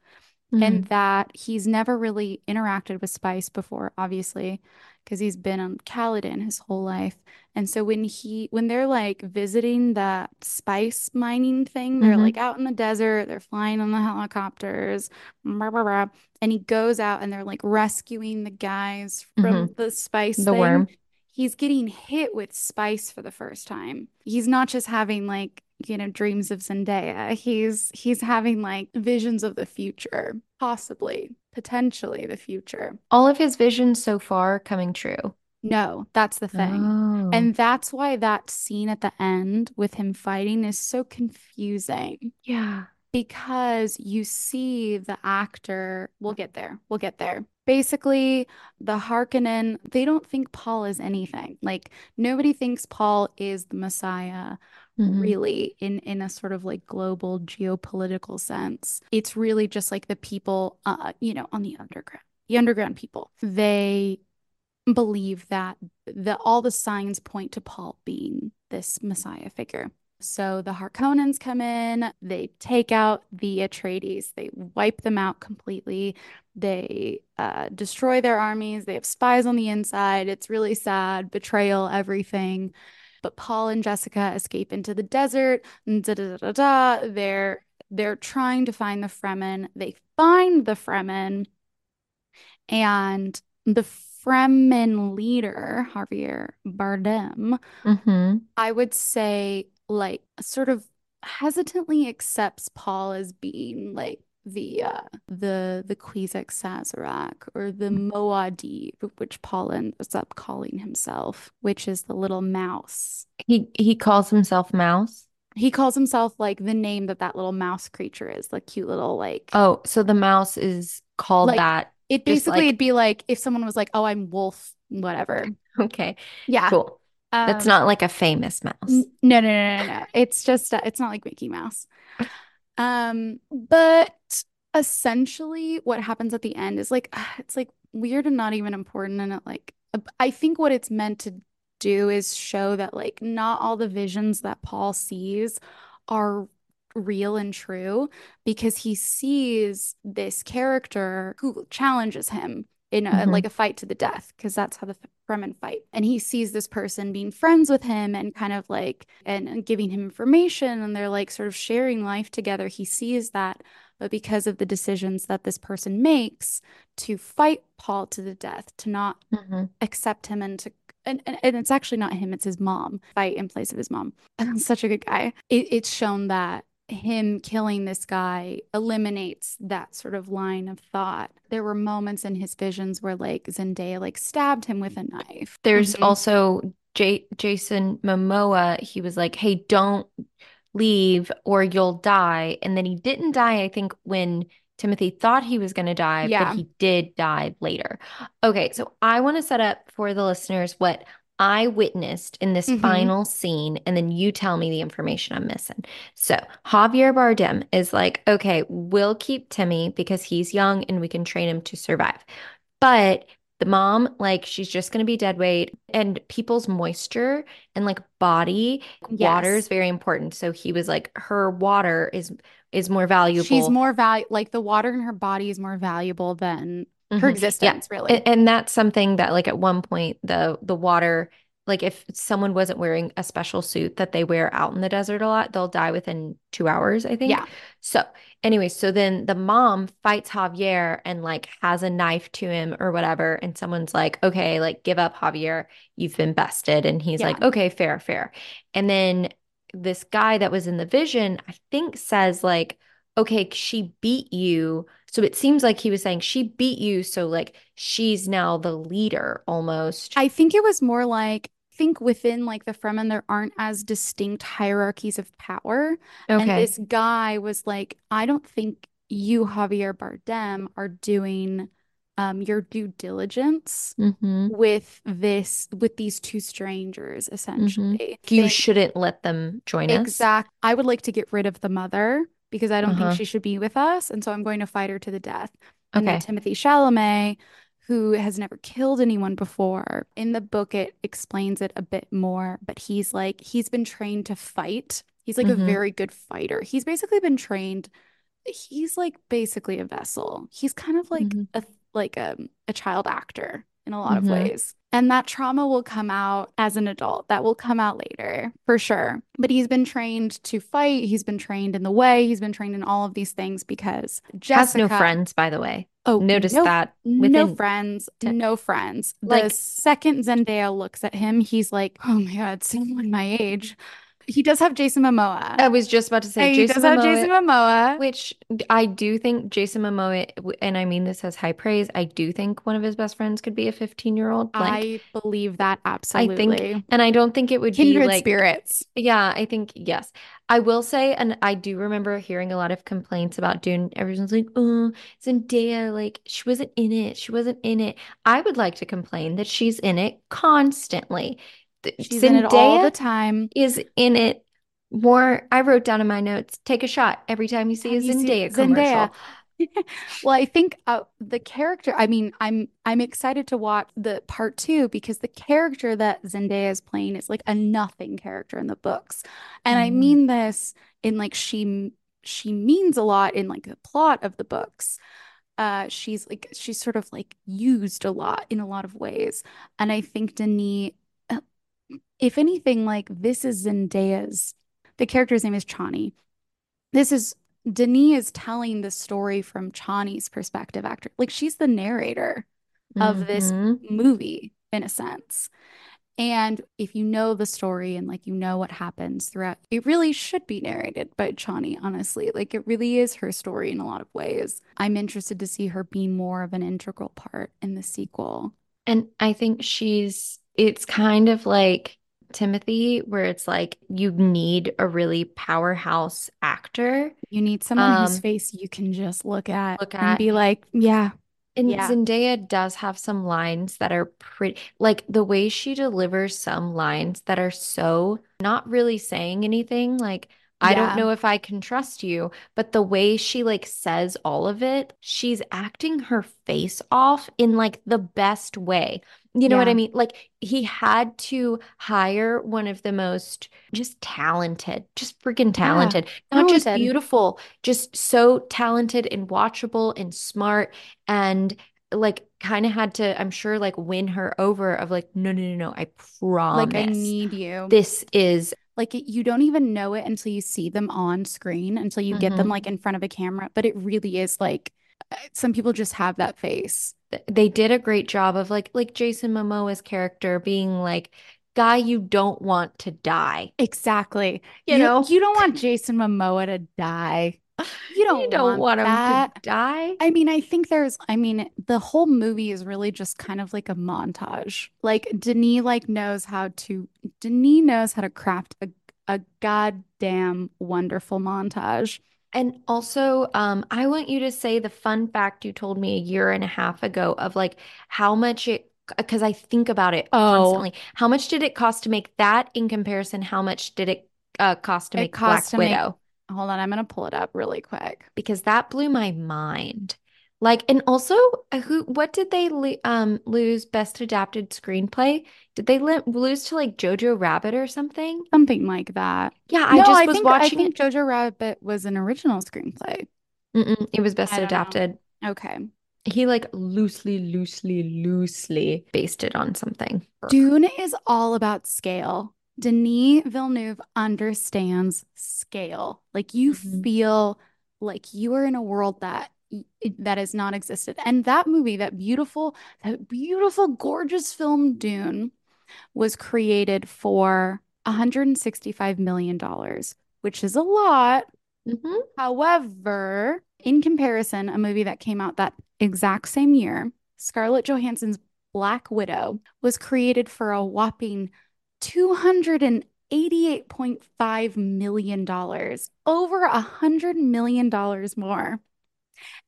mm-hmm. and that he's never really interacted with spice before, obviously, because he's been on Caladan his whole life. And so when he when they're like visiting that spice mining thing, they're mm-hmm. like out in the desert, they're flying on the helicopters, blah, blah, blah, and he goes out and they're like rescuing the guys from mm-hmm. the spice the thing. worm. He's getting hit with spice for the first time. He's not just having like you know dreams of Zendaya. He's he's having like visions of the future, possibly, potentially the future. All of his visions so far coming true. No, that's the thing. Oh. And that's why that scene at the end with him fighting is so confusing. Yeah. Because you see the actor, we'll get there. We'll get there. Basically, the Harkonnen, they don't think Paul is anything. Like nobody thinks Paul is the Messiah mm-hmm. really in in a sort of like global geopolitical sense it's really just like the people uh you know on the underground the underground people they believe that the all the signs point to Paul being this messiah figure so the Harkonnens come in, they take out the Atreides, they wipe them out completely. They uh, destroy their armies. They have spies on the inside. It's really sad, betrayal, everything. But Paul and Jessica escape into the desert. Da, da, da, da, They're they're trying to find the Fremen. They find the Fremen, and the Fremen leader Javier Bardem, mm-hmm. I would say, like, sort of hesitantly accepts Paul as being like the uh, the the Kwisatz Haderach or the Muad'Dib, which Paul ends up calling himself, which is the little mouse. He he calls himself Mouse. He calls himself like the name that that little mouse creature is, the cute little like. Oh, so the mouse is called like, that. It basically like... it'd be like if someone was like, "Oh, I'm Wolf," whatever. Okay. Yeah. Cool. Um, That's not like a famous mouse. N- no, no, no, no, no. It's just uh, it's not like Mickey Mouse. Um, but essentially what happens at the end is like it's like weird and not even important and it like I think what it's meant to do is show that like not all the visions that Paul sees are real and true because he sees this character who challenges him in a, mm-hmm. like a fight to the death because that's how the Fremen fight. And he sees this person being friends with him and kind of like and, and giving him information and they're like sort of sharing life together. He sees that, but because of the decisions that this person makes to fight Paul to the death, to not mm-hmm. accept him and to and, and, and, it's actually not him, it's his mom, fight in place of his mom. Such a good guy. It, it's shown that him killing this guy eliminates that sort of line of thought. There were moments in his visions where like Zendaya like stabbed him with a knife. There's mm-hmm. also J- Jason Momoa. He was like, "Hey, don't leave or you'll die." And then he didn't die. I think when Timothée thought he was going to die, yeah. but he did die later. Okay, so I want to set up for the listeners what I witnessed in this mm-hmm. final scene, and then you tell me the information I'm missing. So Javier Bardem is like, okay, we'll keep Timmy because he's young and we can train him to survive. But the mom, like, she's just going to be dead weight, and people's moisture and like body yes. water is very important. So he was like, her water is is more valuable. She's more value, Like the water in her body is more valuable than her hmm Yeah. existence, And, really. and that's something that like at one point the the water like if someone wasn't wearing a special suit that they wear out in the desert a lot, they'll die within two hours, I think. Yeah. So anyway, so then the mom fights Javier and like has a knife to him or whatever. And someone's like, okay, like give up, Javier. You've been bested. And he's Yeah. like, okay, fair, fair. And then this guy that was in the vision, I think says like, okay, she beat you. So it seems like he was saying she beat you. So like she's now the leader almost. I think it was more like, think within like the Fremen, there aren't as distinct hierarchies of power. And Okay. this guy was like, I don't think you, Javier Bardem, are doing um, your due diligence Mm-hmm. with this, with these two strangers, Mm-hmm. essentially. You They- shouldn't let them join us. Exact. I would like to get rid of the mother because I don't think Uh-huh. she should be with us, and so I'm going to fight her to the death. And then Timothée Chalamet, who has never killed anyone before, in the book it explains it a bit more, but he's like he's been trained to fight. He's like a Mhm. very good fighter. He's basically been trained. He's like basically a vessel. He's kind of like Mhm. a like a, a child actor in a lot of Mhm. ways. And that trauma will come out as an adult. That will come out later, for sure. But he's been trained to fight. He's been trained in the way. He's been trained in all of these things because Jessica Has no friends, by the way. Oh, Notice no, that no friends, no friends. The like second Zendaya looks at him, he's like, "Oh my God, someone my age." He does have Jason Momoa. I was just about to say He Jason does have Jason Momoa, Momoa. which I do think Jason Momoa, and I mean this as high praise, I do think one of his best friends could be a 15-year-old. Like I believe that absolutely. I think, and I don't think it would be like spirits. Yeah, I think yes. I will say, and I do remember hearing a lot of complaints about Dune. Everyone's like, "Oh, Zendaya, like she wasn't in it. She wasn't in it." I would like to complain that she's in it constantly. She's in it all the Zendaya time. is in it more. I wrote down in my notes, take a shot every time you see a you Zendaya Zendaya? commercial. Well, I think uh, the character, I mean, I'm I'm excited to watch the part two because the character that Zendaya is playing is like a nothing character in the books. And I Mm. mean this in like she she means a lot in like the plot of the books. Uh she's like she's sort of like used a lot in a lot of ways. And I think Denis, if anything, like this is Zendaya's the character's name is Chani. This is Denis is telling the story from Chani's perspective actor. Like she's the narrator of this Mhm. movie in a sense. And if you know the story and like you know what happens throughout, it really should be narrated by Chani, honestly. Like it really is her story in a lot of ways. I'm interested to see her be more of an integral part in the sequel. And I think she's, it's kind of like Timothée, where it's like you need a really powerhouse actor. You need someone whose Um, face you can just look at look at and be like, yeah, And yeah, Zendaya does have some lines that are pretty, like the way she delivers some lines that are so not really saying anything. Like, I don't know if I can trust you, but the way she like says all of it, she's acting her face off in like the best way. You know what I mean? Like, he had to hire one of the most just talented, just freaking yeah, talented, not just beautiful, just so talented and watchable and smart and like kind of had to, I'm sure, like win her over of like, no, no, no, no, I promise. Like, I need you. this is Like, you don't even know it until you see them on screen, until you get them Mhm. like in front of a camera. But it really is like uh, some people just have that face. Th- they did a great job of like like Jason Momoa's character being like guy you don't want to die, Exactly. you You know? you don't want Jason Momoa to die. You You don't don't want want him to die. I mean, I think there's, I mean, the whole movie is really just kind of like a montage. Like Denis like knows how to, Denis knows how to craft a, a goddamn wonderful montage. And also, um, I want you to say the fun fact you told me a year and a half ago of like how much it, because I think about it Oh, constantly. How much did it cost to make that in comparison? How much did it uh, cost to it make costs Black to make, Widow? hold on, I'm gonna pull it up really quick. Because that blew my mind. Like, and also, uh, who, what did they um lose Best Adapted Screenplay? Did they li lose to like Jojo Rabbit or something? Something like that. Yeah, I No, just I was think I watching think it. Jojo Rabbit was an original screenplay. Mm-mm, it was Best I don't know. Adapted. Okay. He like loosely, loosely, loosely based it on something. Dune is all about scale. Denis Villeneuve understands scale. Like you Mhm. feel like you are in a world that that has not existed. And that movie, that beautiful, that beautiful, gorgeous film Dune was created for $165 million, dollars, which is a lot. Mhm. However, in comparison, a movie that came out that exact same year, Scarlett Johansson's Black Widow, was created for a whopping $288.5 million, dollars, over a $100 million more.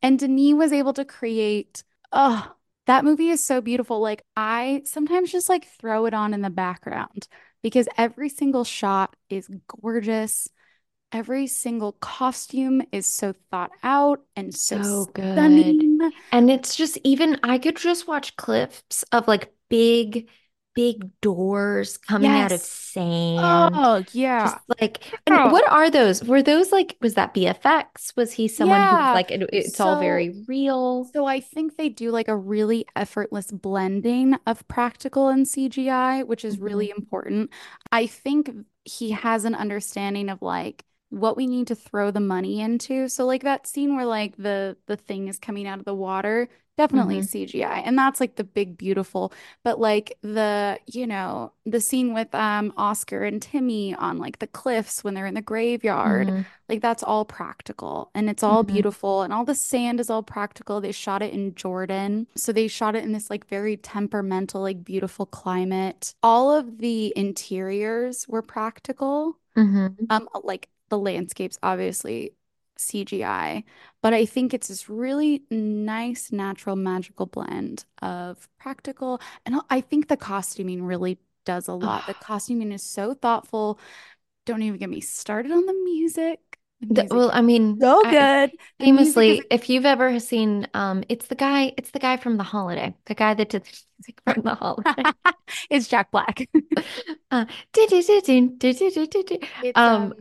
And Denis was able to create, oh, that movie is so beautiful. Like, I sometimes just like throw it on in the background because every single shot is gorgeous. Every single costume is so thought out and so So good. stunning. And it's just even I could just watch clips of like big, big doors coming out of Yes. sand. Oh, Just yeah. like, and Oh, what are those? Were those like, was that VFX? Was he someone who was like, it, it's all very real? So I think they do like a really effortless blending of practical and CGI, which is Mhm. really important. I think he has an understanding of like what we need to throw the money into. So like that scene where like the the thing is coming out of the water, definitely hmm CGI. And that's like the big beautiful, but like the, you know, the scene with um Oscar and Timmy on like the cliffs when they're in the graveyard. hmm Like that's all practical and it's all hmm beautiful and all the sand is all practical. They shot it in Jordan. So they shot it in this like very temperamental, like beautiful climate. All of the interiors were practical. hmm Um, like the landscapes, obviously CGI, but I think it's this really nice, natural, magical blend of practical. And I think the costuming really does a lot. The costuming is so thoughtful. Don't even get me started on the music. The music well, I mean, so good. I, famously, if you've ever seen, um, it's the guy, it's the guy from The Holiday, the guy that did the music from The Holiday. it's Jack Black. uh, um,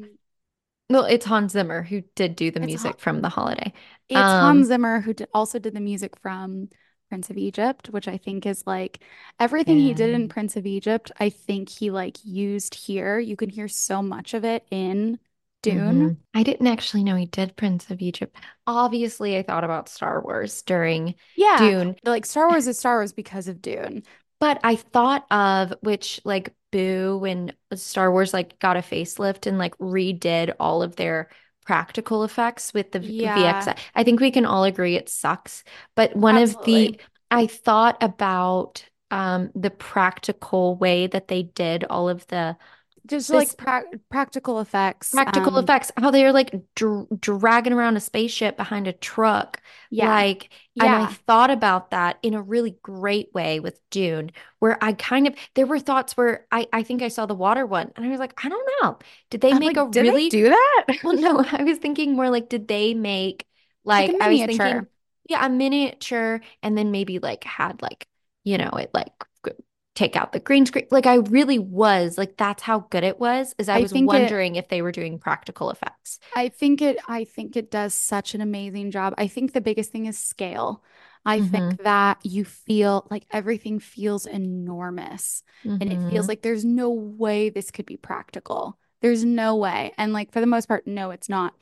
well, it's Hans Zimmer who did do the it's Han- music from The Holiday. it's Hans Um, Zimmer who did, also did the music from Prince of Egypt, which I think is like everything he did in. Prince of Egypt, I think he like used here. You can hear so much of it in Dune. I didn't actually know he did Prince of Egypt. Obviously, I thought about Star Wars during Yeah, Dune, like Star Wars is Star Wars because of Dune. but I thought of which like Boo when Star Wars like got a facelift and like redid all of their practical effects with the Yeah, VX. I think we can all agree it sucks, but one of the I thought about um the practical way that they did all of the Just like pra practical effects. practical Um, effects, how they're like dr dragging around a spaceship behind a truck. yeah, Like, and I thought about that in a really great way with Dune, where I kind of, there were thoughts where I, I think I saw the water one and I was like, I don't know. Did they I'm make a like, did they really, do that? well, no, I was thinking more like, did they make, Like a like, I was thinking, yeah, a miniature and then maybe like had like, you know, it like take out the green screen. Like I really was like that's how good it was is I I was think it wondering if they were doing practical effects. I think it I think it does such an amazing job. I think the biggest thing is scale. I hmm think that you feel like everything feels enormous and it feels hmm like there's no way this could be practical. There's no way. And like for the most part, no, it's not.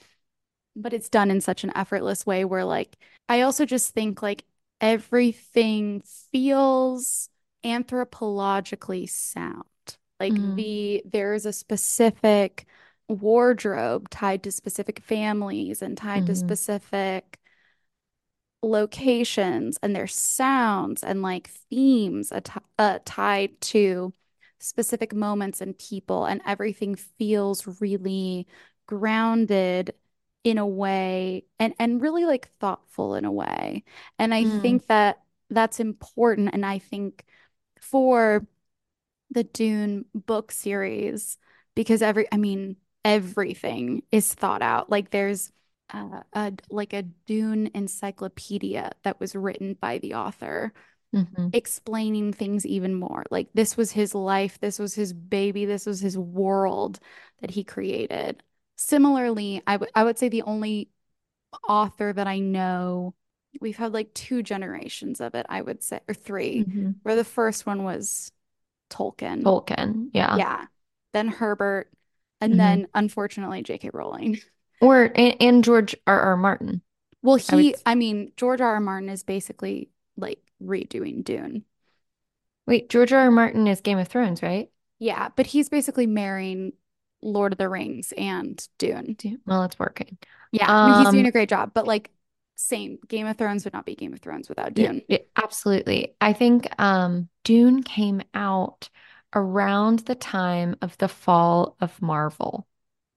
But it's done in such an effortless way where like I also just think like everything feels anthropologically sound. Like mm the there's a specific wardrobe tied to specific families and tied to hmm specific locations and their sounds and like themes atti- uh, tied to specific moments and people and everything feels really grounded in a way and and really like thoughtful in a way. And I mm think that that's important and I think for the Dune book series because every, I mean, everything is thought out. Like there's uh, a like a Dune encyclopedia that was written by the author hmm explaining things even more. Like this was his life, this was his baby, this was his world that he created. Similarly, I would I would say the only author that I know we've had like two generations of it, I would say, or three, hmm where the first one was Tolkien. Tolkien, yeah. Yeah. Then Herbert, and hmm then unfortunately J.K. Rowling. Or and, and George R. R. Martin. Well, I would he, I mean, George R. R. Martin is basically like redoing Dune. wait, George R. R. Martin is Game of Thrones, right? Yeah, but he's basically marrying Lord of the Rings and Dune. Well, it's working. Yeah, no, he's doing Um, a great job, but like same, Game of Thrones would not be Game of Thrones without Dune. yeah, absolutely. I think um Dune came out around the time of the fall of Marvel.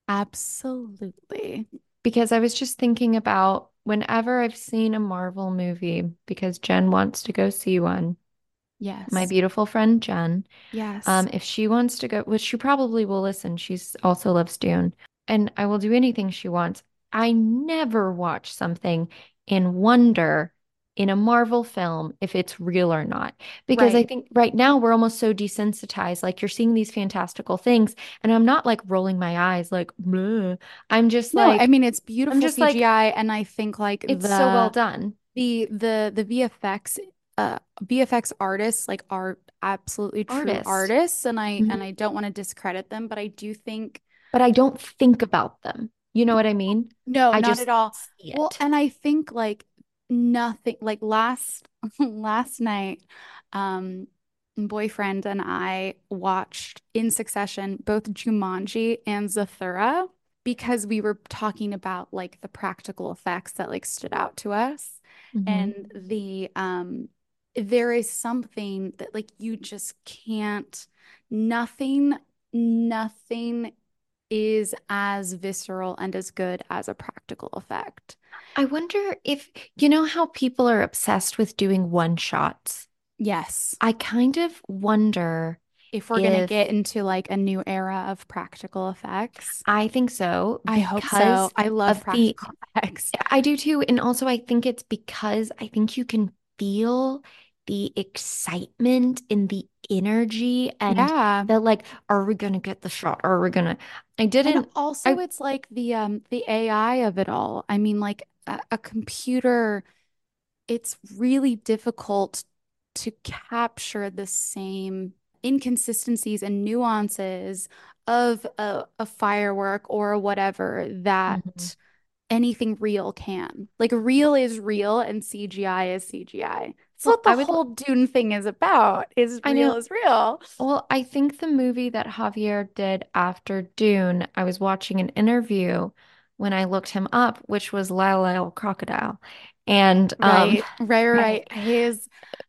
Absolutely. Because I was just thinking about whenever I've seen a Marvel movie, because Jen wants to go see one, Yes. my beautiful friend Jen, Yes. um, if she wants to go, which she probably will listen, she's also loves Dune, and I will do anything she wants. I never watch something and wonder in a Marvel film if it's real or not. Because I think right now we're almost so desensitized. Like you're seeing these fantastical things, and I'm not like rolling my eyes like, "Bleh." I'm just No, I mean it's I'm beautiful just like, CGI, and I think like it's so well done. the the the VFX uh VFX artists like are absolutely true Artist. artists, and I and Mhm. I don't want to discredit them, but I do think But I don't think about them. You know what I mean? no, I not at all. Well, and I think like nothing like last last night, um, boyfriend and I watched in succession both Jumanji and Zathura because we were talking about like the practical effects that like stood out to us. hmm And the um there is something that like you just can't nothing nothing is as visceral and as good as a practical effect. I wonder if, you know how people are obsessed with doing one shots? Yes. I kind of wonder If we're gonna get into like a new era of practical effects. I think so I hope so. I love of the, practical effects. I do too. And also, I think it's because I think you can feel the excitement and the energy and Yeah. the like, are we gonna get the shot? Are we gonna? I didn't, also I, it's like the um the AI of it all. I mean, like a, a computer, it's really difficult to capture the same inconsistencies and nuances of a, a firework or whatever that anything real can. Like real is real and CGI is CGI. It's Well, what the would, whole Dune thing is about, is I real know. is real. Well, I think the movie that Javier did after Dune, I was watching an interview when I looked him up, which was Lyle Lyle Crocodile. And um Right, right, right. His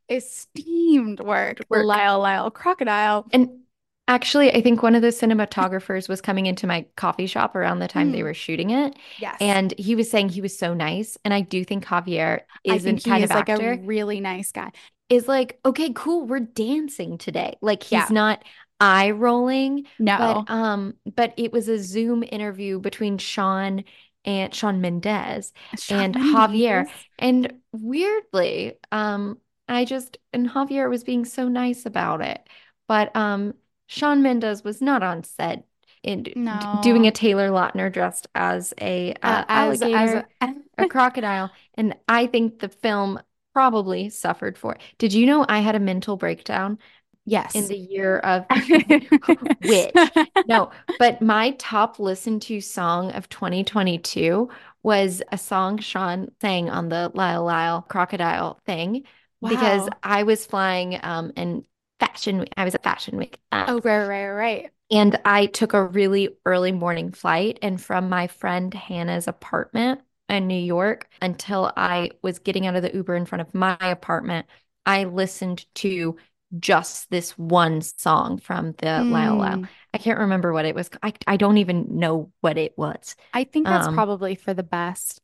esteemed work, work. Lyle Lyle Crocodile. And actually, I think one of the cinematographers was coming into my coffee shop around the time they Mm, were shooting it. yes. And he was saying he was so nice. And I do think Javier is think kind of is like a really nice guy. is like, okay, cool, we're dancing today. Like he's Yeah. not eye rolling, but No. um, but it was a Zoom interview between Shawn and Shawn Mendes Shawn and Javier. And weirdly, um, I just and Javier was being so nice about it. But um Shawn Mendes was not on set in d- doing a Taylor Lautner dressed as a Uh, as as alligator a a crocodile. And I think the film probably suffered for it. Did you know I had a mental breakdown Yes. in the year of which? No, but my top listened to song of 2022 was a song Shawn sang on the Lyle Lyle Crocodile thing because I was flying um in fashion week. I was at fashion week. Um, Oh, right, right, right. and I took a really early morning flight, and from my friend Hannah's apartment in New York until I was getting out of the Uber in front of my apartment, I listened to just this one song from the Lyle Lyle. Mm. I can't remember what it was. I, I don't even know what it was. I think that's Um, probably for the best.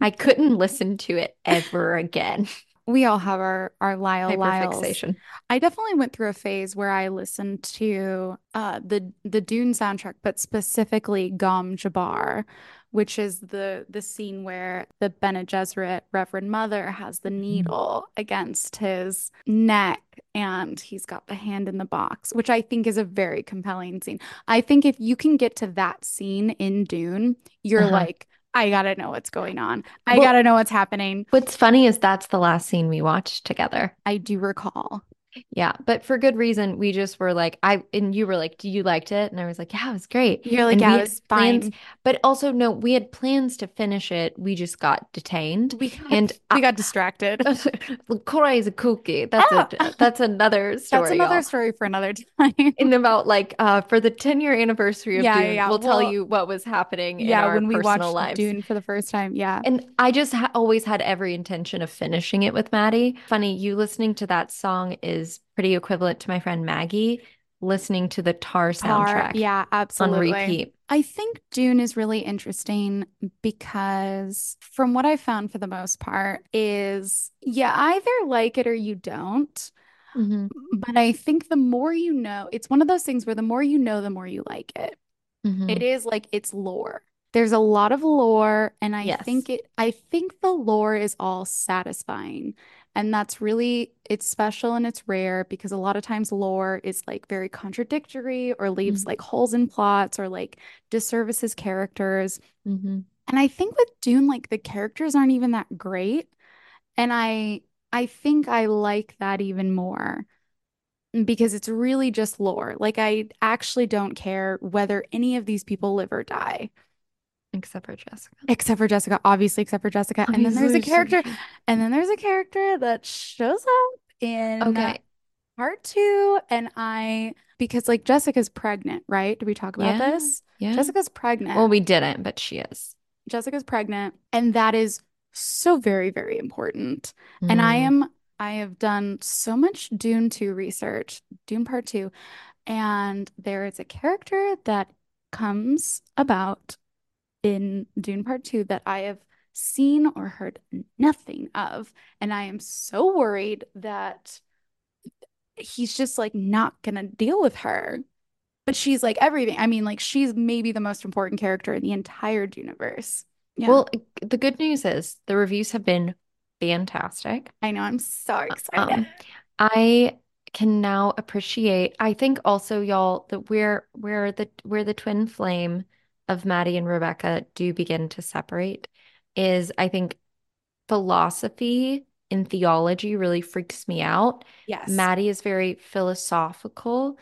I couldn't listen to it ever again. We all have our our Lyle Lyles. I definitely went through a phase where I listened to uh the the Dune soundtrack, but specifically Gom Jabbar, which is the the scene where the Bene Gesserit Reverend Mother has the Mhm. needle against his neck and he's got the hand in the box, which I think is a very compelling scene. I think if you can get to that scene in Dune, you're Uh-huh. like I gotta know what's going on. I Well, gotta know what's happening. what's funny is that's the last scene we watched together. I do recall. Yeah, but for good reason. We just were like, I and you were like, "Do you liked it?" And I was like, "Yeah, it was great." You're like, And yeah, it was plans, fine. but also no, we had plans to finish it. We just got detained. We got, And we I, got distracted. Korai is a cookie. That's a that's another story. That's another y'all. story for another time. In about like uh for the 10 year anniversary of Yeah, Dune, yeah. we'll tell Well, you what was happening in yeah, our when we watched lives. Dune for the first time. Yeah. And I just ha always had every intention of finishing it with Maddie. Funny, you listening to that song is pretty equivalent to my friend Maggie listening to the Tar Tar, soundtrack yeah, on absolutely. repeat. I think Dune is really interesting because from what I found for the most part is yeah, either like it or you don't. hmm But I think the more you know, it's one of those things where the more you know, the more you like it. hmm It is like it's lore. There's a lot of lore, and I Yes. think it I think the lore is all satisfying. And that's really it's special and it's rare because a lot of times lore is like very contradictory or leaves Mhm. like holes in plots or like disservices characters. hmm And I think with Dune, like the characters aren't even that great. And I I think I like that even more because it's really just lore. Like I actually don't care whether any of these people live or die. Except for Jessica. Except for Jessica, obviously, except for Jessica. And then there's a character, and then there's a character that shows up in Okay. part two. And I, because like Jessica's pregnant, right? Did we talk about Yeah. this? Yeah. Jessica's pregnant. Well, we didn't, but she is. Jessica's pregnant, and that is so very, very important. And I Mm. am, I have done so much Dune 2 research, Dune Part 2, and there is a character that comes about in Dune Part 2 that I have seen or heard nothing of. And I am so worried that he's just like not gonna deal with her. But she's like everything. I mean, like she's maybe the most important character in the entire universe. Yeah. Well, the good news is the reviews have been fantastic. I know. I'm so excited. Um, I can now appreciate. I think also, y'all, that we're we're the we're the twin flame of Maddie and Rebecca do begin to separate is I think philosophy in theology really freaks me out. Yes. Maddie is very philosophical,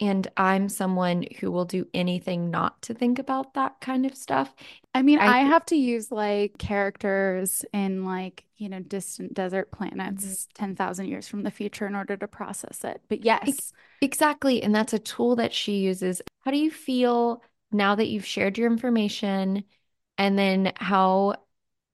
and I'm someone who will do anything not to think about that kind of stuff. I mean, I I have to use like characters in like, you know, distant desert planets mm-hmm. 10,000 years from the future in order to process it. But yes, Exactly. And that's a tool that she uses. How do you feel now that you've shared your information? And then how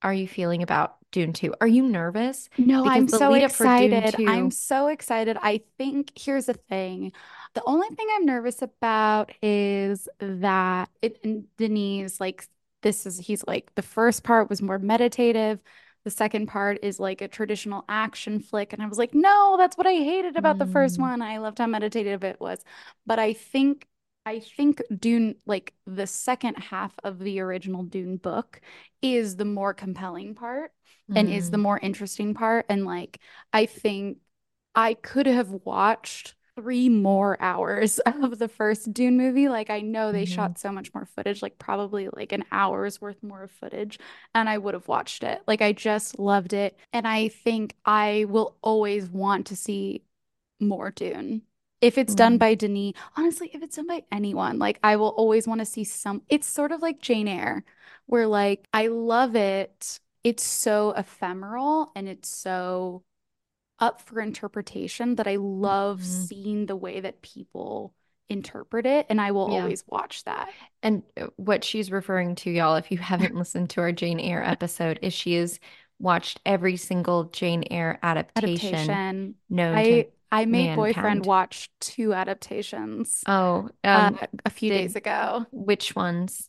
are you feeling about Dune 2? Are you nervous? no, Because I'm so lead up for Dune excited. I'm so excited. I think here's the thing. The only thing I'm nervous about is that it, and Denis, like, this is, he's like, the first part was more meditative. The second part is like a traditional action flick. And I was like, no, that's what I hated about the first Mm. one. I loved how meditative it was. But I think, I think Dune, like the second half of the original Dune book, is the more compelling part and is the Mm. more interesting part. And like, I think I could have watched three more hours of the first Dune movie. Like, I know they Mhm. shot so much more footage, like, probably like an hour's worth more of footage, and I would have watched it. Like, I just loved it. And I think I will always want to see more Dune. If it's done Mm. by Denis, honestly, if it's done by anyone, like I will always want to see some. It's sort of like Jane Eyre, where like I love it. It's so ephemeral and it's so up for interpretation that I love Mhm. seeing the way that people interpret it, and I will Yeah. always watch that. And uh, what she's referring to, y'all, if you haven't listened to our Jane Eyre episode, is she has watched every single Jane Eyre adaptation Adaptation. known I to I made boyfriend watch two adaptations Oh, uh, um, a few days ago. which ones?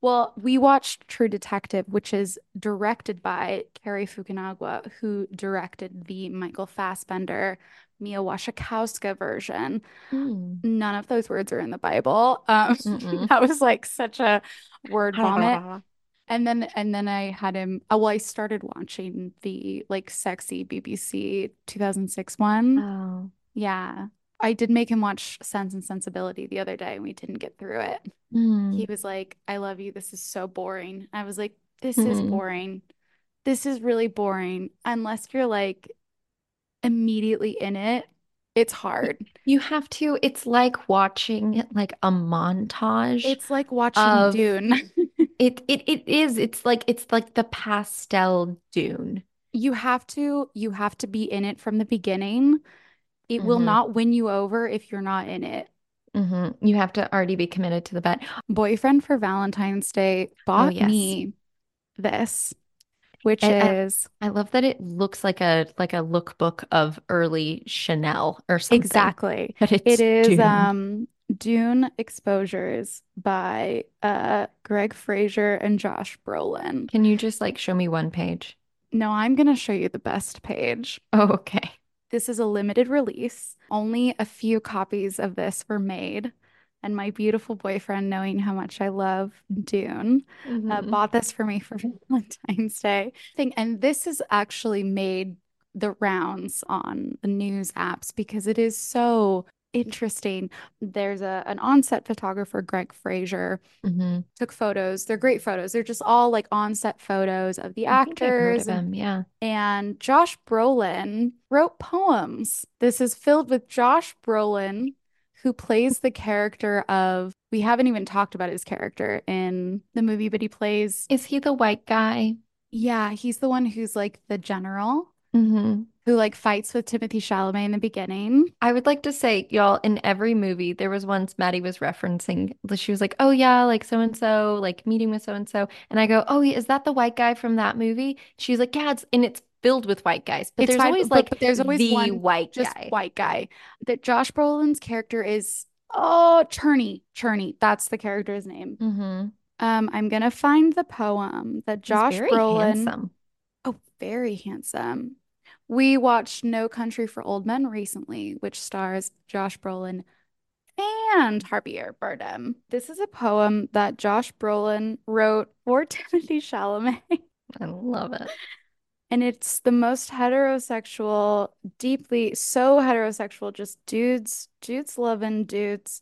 Well, we watched True Detective, which is directed by Cary Fukunaga, who directed the Michael Fassbender, Mia Wasikowska version. Hmm. None of those words are in the Bible. Um, that was like such a word vomit. And then and then I had him. Oh, well, I started watching the like sexy BBC 2006 one. Oh. Yeah. I did make him watch Sense and Sensibility the other day and we didn't get through it. Hmm. He was like, I love you. This is so boring. I was like, this is Mhm. boring. This is really boring. Unless you're like immediately in it, it's hard. You have to, it's like watching like a montage It's like watching of Dune. it it it is. It's like it's like the pastel dune. You have to you have to be in it from the beginning. It will hmm not win you over if you're not in it. hmm You have to already be committed to the bet. Boyfriend for Valentine's Day Oh bought yes. me this, which I, I is I love that it looks like a like a lookbook of early Chanel or something, exactly. but It it's Dune. um Dune Exposures by uh Greig Fraser and Josh Brolin. Can you just like show me one page? No, I'm gonna show you the best page. Oh, okay. This is a limited release. Only a few copies of this were made. And my beautiful boyfriend, knowing how much I love Dune, uh, hmm bought this for me for Valentine's Day. Thing, and this has actually made the rounds on the news apps because it is so interesting. There's a an on-set photographer, Greig Fraser, hmm took photos. They're great photos. They're just all like on-set photos of the I think I've heard actors of and him. Yeah. and Josh Brolin wrote poems. This is filled with Josh Brolin, who plays the character of, we haven't even talked about his character in the movie, but he plays, Is he the white guy? yeah, he's the one who's like the general hmm who like fights with Timothée Chalamet in the beginning. I would like to say, y'all, in every movie, there was once Maddie was referencing, she was like, oh, yeah, like so and so, like meeting with so and so. And I go, oh, is that the white guy from that movie? She's like, yeah, it's, and it's filled with white guys, but It's there's fine, always but, like but there's always the one white just guy. white guy. That Josh Brolin's character is, oh, Gurney. Gurney. That's the character's name. hmm Um, I'm gonna find the poem that Josh very Brolin. handsome. Oh, very handsome. We watched No Country for Old Men recently, which stars Josh Brolin and Javier Bardem. This is a poem that Josh Brolin wrote for Timothée Chalamet, I love it. and it's the most heterosexual, deeply so heterosexual, just dudes, dudes loving dudes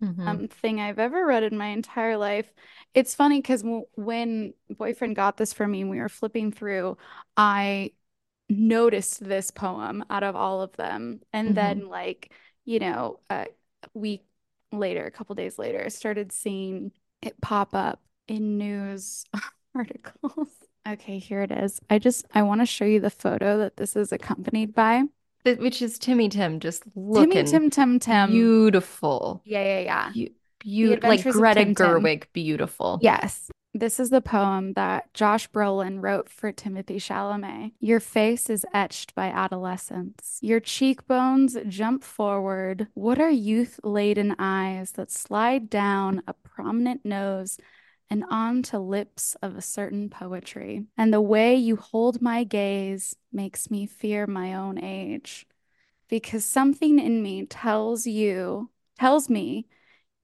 hmm um, thing I've ever read in my entire life. It's funny because w when boyfriend got this for me and we were flipping through, I noticed this poem out of all of them. And hmm then, like, you know, a week later, a couple days later, started seeing it pop up in news articles. Okay, here it is. I just I want to show you the photo that this is accompanied by. Which is Timmy Tim just looking Timmy Tim Tim Tim. beautiful. Yeah, yeah, yeah. Be beautiful, like Adventures Greta Tim Tim. Gerwig, beautiful. Yes. This is the poem that Josh Brolin wrote for Timothée Chalamet. Your face is etched by adolescence. Your cheekbones jump forward. What are youth-laden eyes that slide down a prominent nose and onto lips of a certain poetry? And the way you hold my gaze makes me fear my own age. Because something in me tells you, tells me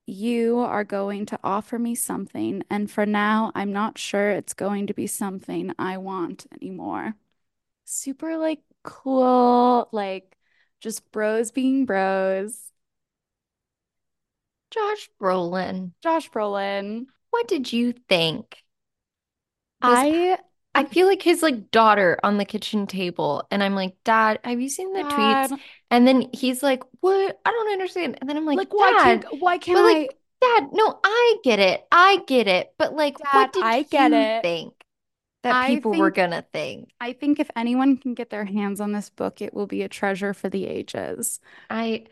you are going to offer me something, and for now, I'm not sure it's going to be something I want anymore. Super like cool, like just bros being bros. Josh Brolin, Josh Brolin. what did you think? This, I, I feel like his like daughter on the kitchen table, and I'm like, Dad, have you seen the Dad, tweets? And then he's like, What? I don't understand. And then I'm like, like, why can't, why can't but I? like, Dad, no, I get it. I get it. But like, Dad, what did I get you it. think that people were gonna think? I think if anyone can get their hands on this book, it will be a treasure for the ages. I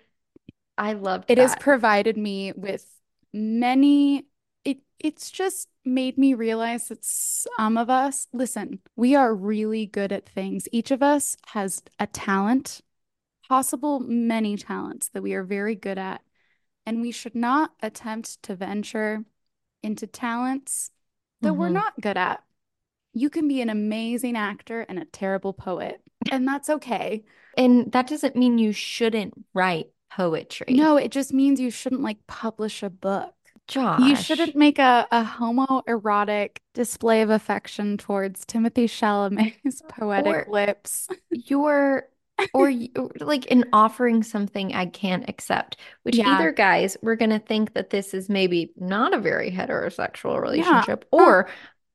I loved It It has provided me with many, it it's just made me realize that some of us, listen, we are really good at things. Each of us has a talent, possible many talents that we are very good at, and we should not attempt to venture into talents that we're hmm not good at. You can be an amazing actor and a terrible poet, and that's okay. And that doesn't mean you shouldn't write poetry. No, it just means you shouldn't like publish a book. You shouldn't make a, a homoerotic display of affection towards Timothée Chalamet's poetic or lips. you're or you, like in offering something I can't accept, which Yeah. either guys we're gonna think that this is maybe not a very heterosexual relationship, Uh, or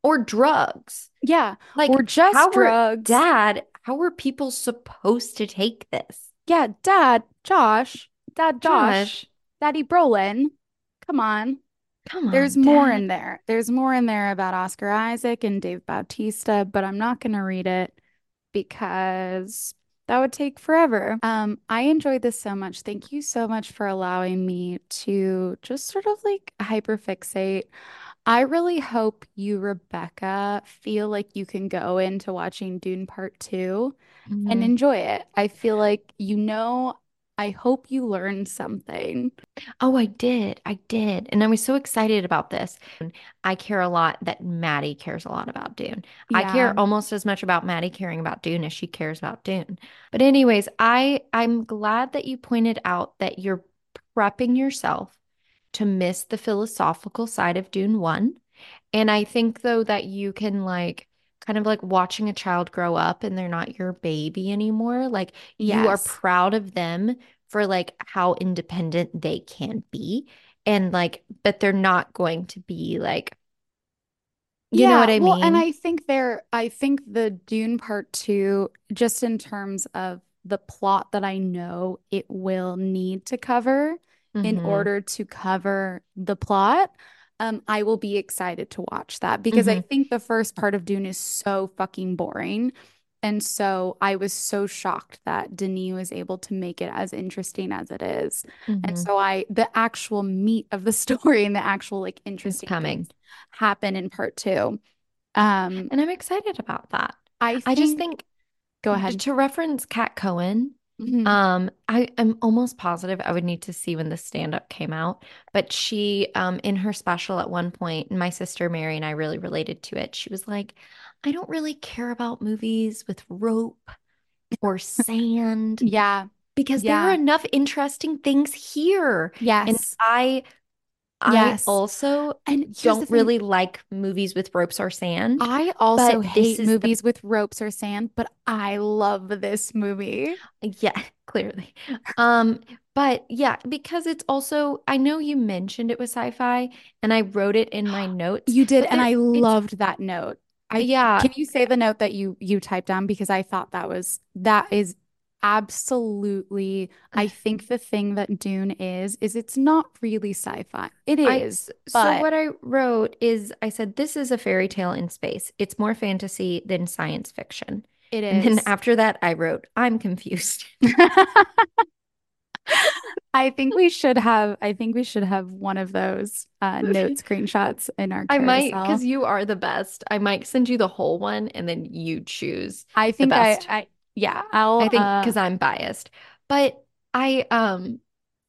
or drugs. Yeah. Like, or just how were drugs. dad, how were people supposed to take this? Yeah, Dad, Josh, Dad, Josh, Josh, Daddy Brolin. Come on. come on. There's on, more in there. There's more in there about Oscar Isaac and Dave Bautista, but I'm not going to read it because that would take forever. Um, I enjoyed this so much. Thank you so much for allowing me to just sort of like hyperfixate. I really hope you, Rebecca, feel like you can go into watching Dune Part 2 and Mhm. enjoy it. I feel like you know, I hope you learned something. Oh, I did. I did. And I was so excited about this. I care a lot that Maddie cares a lot about Dune. I care almost as much about Maddie caring about Dune as she cares about Dune. But anyways, I I'm glad that you pointed out that you're prepping yourself to miss the philosophical side of Dune 1. And I think though that you can like kind of like watching a child grow up and they're not your baby anymore. Like you are proud of them for like how independent they can be. And like, but they're not going to be like, you know what I well, and? I think there, I think the Dune Part Two, just in terms of the plot that I know it will need to cover in Mm-hmm. order to cover the plot, um, I will be excited to watch that because I Mm-hmm. think the first part of Dune is so fucking boring. And so I was so shocked that Denis was able to make it as interesting as it is. And Mm-hmm. so I, the actual meat of the story and the actual like interesting coming. happen in part two. Um, And I'm excited about that. I I just think, think go ahead. to reference Kat Cohen, Mhm. Um, I am almost positive I would need to see when the stand-up came out, but she, um, in her special at one point, my sister Mary and I really related to it. She was like, I don't really care about movies with rope or sand Yeah, because there are enough interesting things here. And yes, I, I yes. also And don't really like movies with ropes or sand, I also hate is the movies with ropes or sand, but I love this movie. Yeah, clearly. Um, but yeah, because it's also, I know you mentioned it was sci-fi and I wrote it in my notes, You did, and I loved that note. I yeah, can you say the note that you you typed down because I thought that was that is absolutely I think the thing that Dune is is it's not really sci-fi. It is. I is, s- so what I wrote is I said this is a fairy tale in space. It's more fantasy than science fiction. it And then after that I wrote I'm confused. I think we should have I think we should have one of those uh note screenshots in our I might, because you are the best. I might send you the whole one and then you choose I think I best. I yeah, I'll I think uh because I'm biased. But I um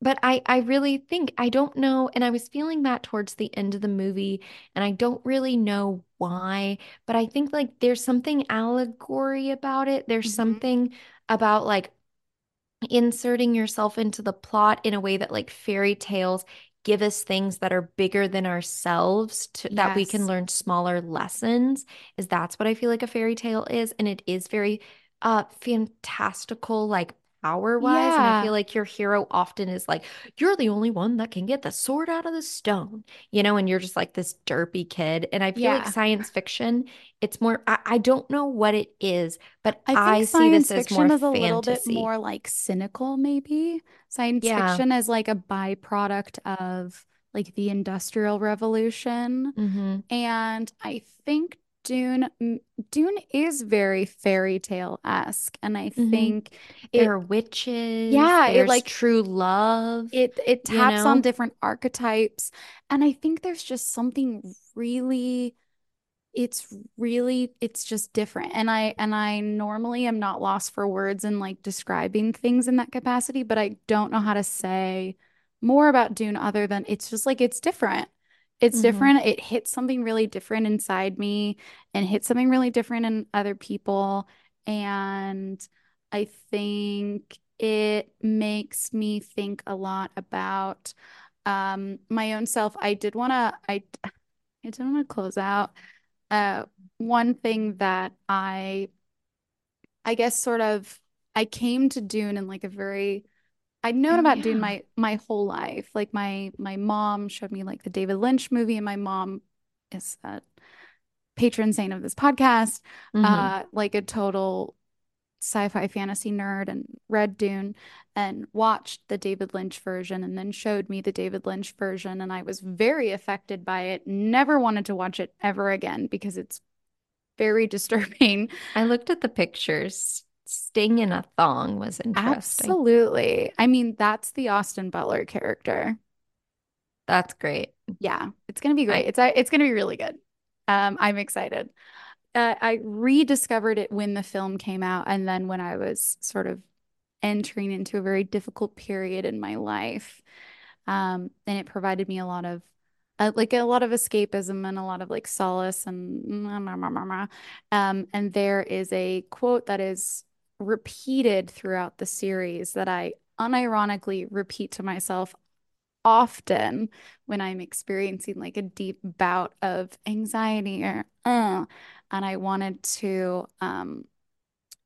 but I I really think I don't know and I was feeling that towards the end of the movie and I don't really know why, but I think like there's something allegory about it. There's mhm. something about like inserting yourself into the plot in a way that like fairy tales give us things that are bigger than ourselves to, that we can learn smaller lessons is that's what I feel like a fairy tale is and it is very uh fantastical like power wise and I feel like your hero often is like you're the only one that can get the sword out of the stone you know and you're just like this derpy kid and I feel like science fiction it's more I, I don't know what it is but I think I see this science as more fiction is a little bit more like cynical, maybe. Science yeah fiction is like a byproduct of like the Industrial Revolution. Mm-hmm. And I think Dune Dune is very fairy tale-esque. And I Mm-hmm. think There are witches, yeah, it like true love, it it you taps on different archetypes. And I think there's just something really it's really it's just different and i and i normally am not lost for words in like describing things in that capacity but i don't know how to say more about dune other than it's just like it's different it's Mm-hmm. different. It hits something really different inside me and hits something really different in other people. And i think it makes me think a lot about um my own self. I did want to i I did want to close out uh, one thing that I, I guess, sort of, I came to Dune in like a very, I'd known Oh about Dune my my whole life. Like my my mom showed me like the David Lynch movie, and my mom is a patron saint of this podcast, hmm uh, like a total sci-fi fantasy nerd and read Dune and watched the David Lynch version and then showed me the David Lynch version and I was very affected by it. Never wanted to watch it ever again because it's very disturbing. I looked at the pictures. Sting in a thong was interesting. Absolutely. I mean, that's the Austin Butler character. That's great. Yeah, it's gonna be great. I It's it's gonna be really good. Um, I'm excited. Uh, I rediscovered it when the film came out, and then when I was sort of entering into a very difficult period in my life. Um, and it provided me a lot of uh, like a lot of escapism and a lot of like solace and um, and there is a quote that is repeated throughout the series that I unironically repeat to myself often when I'm experiencing like a deep bout of anxiety or uh, and I wanted to um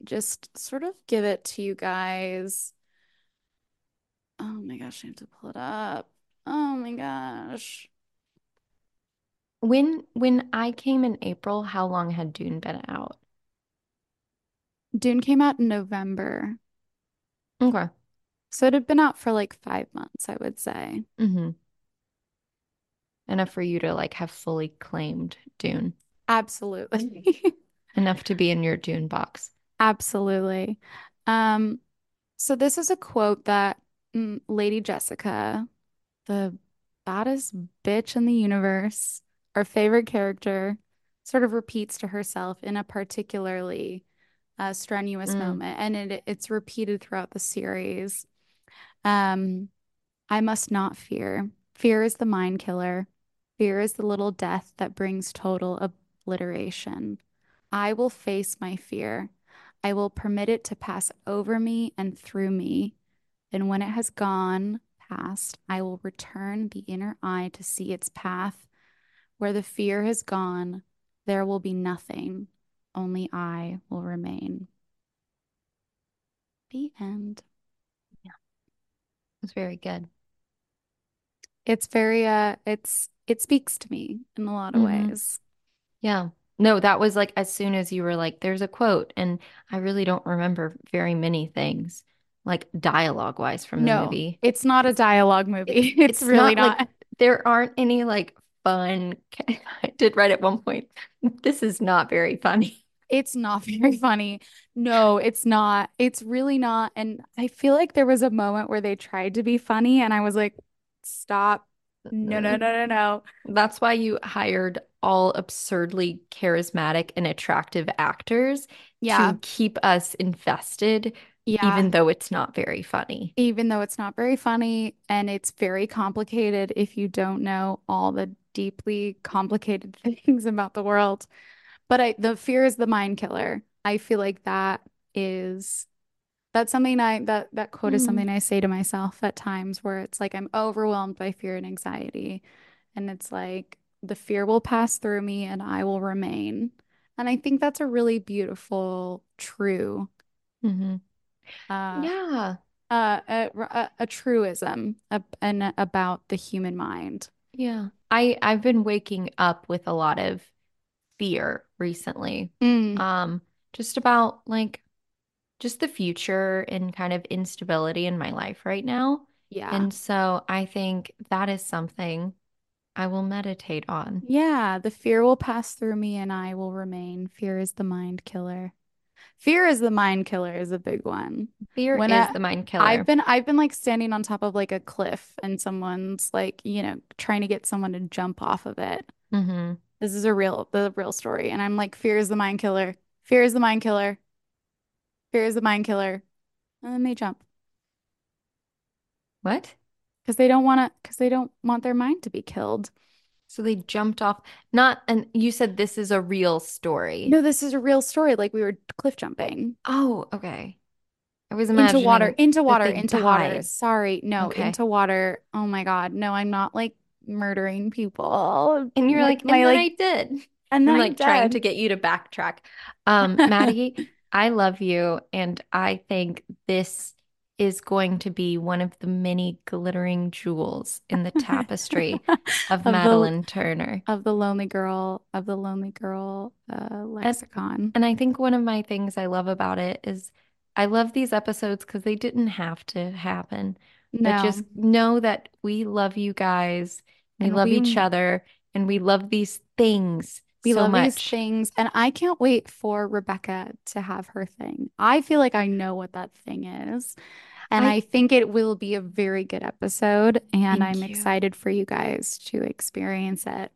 just sort of give it to you guys. Oh my gosh, I have to pull it up. Oh my gosh. when when I came in April, how long had Dune been out? Dune came out in November. Okay. So it had been out for like five months, I would say. hmm Enough for you to like have fully claimed Dune. Absolutely. Enough to be in your Dune box. Absolutely. Um, so this is a quote that mm, Lady Jessica, the baddest bitch in the universe, our favorite character, sort of repeats to herself in a particularly uh, strenuous Mm. moment, and it, it's repeated throughout the series. Um, I must not fear. Fear is the mind killer. Fear is the little death that brings total obliteration. I will face my fear. I will permit it to pass over me and through me. And when it has gone past, I will return the inner eye to see its path. Where the fear has gone, there will be nothing. Only I will remain. The end. Yeah, It's very good. It's very uh it's it speaks to me in a lot of hmm ways. Yeah. No, that was like as soon as you were like, there's a quote, and I really don't remember very many things, like dialogue wise from the No, movie. it's not a dialogue movie. It's it's really not like not. there aren't any like fun. I did write at one point, this is not very funny. It's not very funny. No, it's not. It's really not. And I feel like there was a moment where they tried to be funny, and I was like, stop. No, no, no, no, no. That's why you hired all absurdly charismatic and attractive actors Yeah, to keep us invested, yeah. even though it's not very funny. Even though it's not very funny and it's very complicated if you don't know all the deeply complicated things about the world. But I, the fear is the mind killer. I feel like that is that's something I that that quote is Mm, something I say to myself at times where it's like I'm overwhelmed by fear and anxiety, and it's like the fear will pass through me and I will remain. And I think that's a really beautiful, true, hmm uh, Yeah. uh, a, a, a truism ab- and about the human mind. Yeah. I I've been waking up with a lot of fear recently. Mm, Um, just about like just the future and kind of instability in my life right now. yeah. And so I think that is something I will meditate on. Yeah, the fear will pass through me and I will remain. Fear is the mind killer. Fear is the mind killer is a big one. Fear When is I, the mind killer. I've been I've been like standing on top of like a cliff and someone's like, you know, trying to get someone to jump off of it. hmm This is a real the real story. And I'm like, fear is the mind killer. Fear is the mind killer. Fear is the mind killer. And then they jump What? because they don't want to because they don't want their mind to be killed. So they jumped off. Not, and you said this is a real story. No, this is a real story. Like we were cliff jumping. Oh, okay. I was Into water, into water, into water. Sorry. No, Okay. into water. Oh my God. No, I'm not like murdering people. And you're Like like, my and then like I did. and then I'm I'm like trying to get you to backtrack. Um, Maddie, I love you, and I think this is going to be one of the many glittering jewels in the tapestry of, Of Madeline the Turner. of the lonely girl of the lonely girl uh, And lexicon. and I think one of my things I love about it is I love these episodes because they didn't have to happen, but just know that we love you guys, we and love we each other, and we love these things we so love these much. things, and I can't wait for Rebecca to have her thing. I feel like I know what that thing is, and I I think it will be a very good episode, and I'm you. excited for you guys to experience it.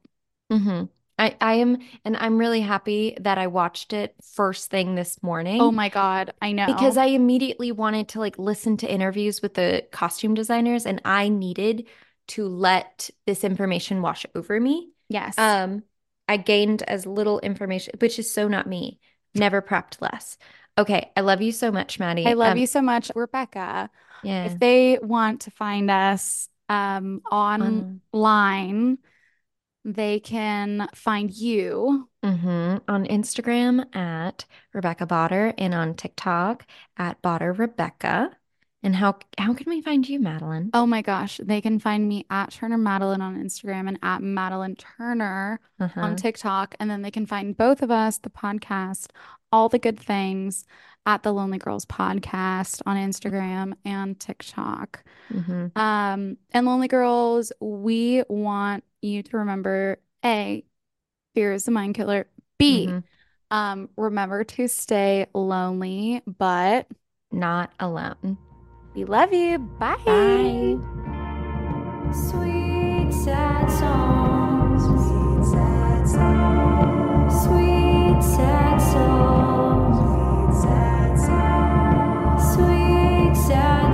hmm I, I am, and I'm really happy that I watched it first thing this morning. Oh my God, I know. because. I immediately wanted to like listen to interviews with the costume designers and I needed to let this information wash over me. Yes. Um, I gained as little information, which is so not me. Never prepped less. Okay, I love you so much, Maddie. I love Um, you so much, Rebecca. Yeah. If they want to find us um, On online, they can find you. hmm On Instagram at Rebecca Botter and on TikTok at Botter Rebecca. And how how can we find you, Madeline? Oh my gosh, they can find me at Turner Madeline on Instagram and at Madeline Turner on Uh-huh. TikTok. And then they can find both of us, the podcast, all the good things at the Lonely Girls Podcast on Instagram and TikTok. hmm Um, and Lonely Girls, we want you to remember A, fear is the mind killer. B, hmm um, remember to stay lonely, but Not alone. We love you. Bye. Bye. Sweet sad songs. Sweet sad songs. Sweet sad songs. Sweet sad songs. Sweet sad.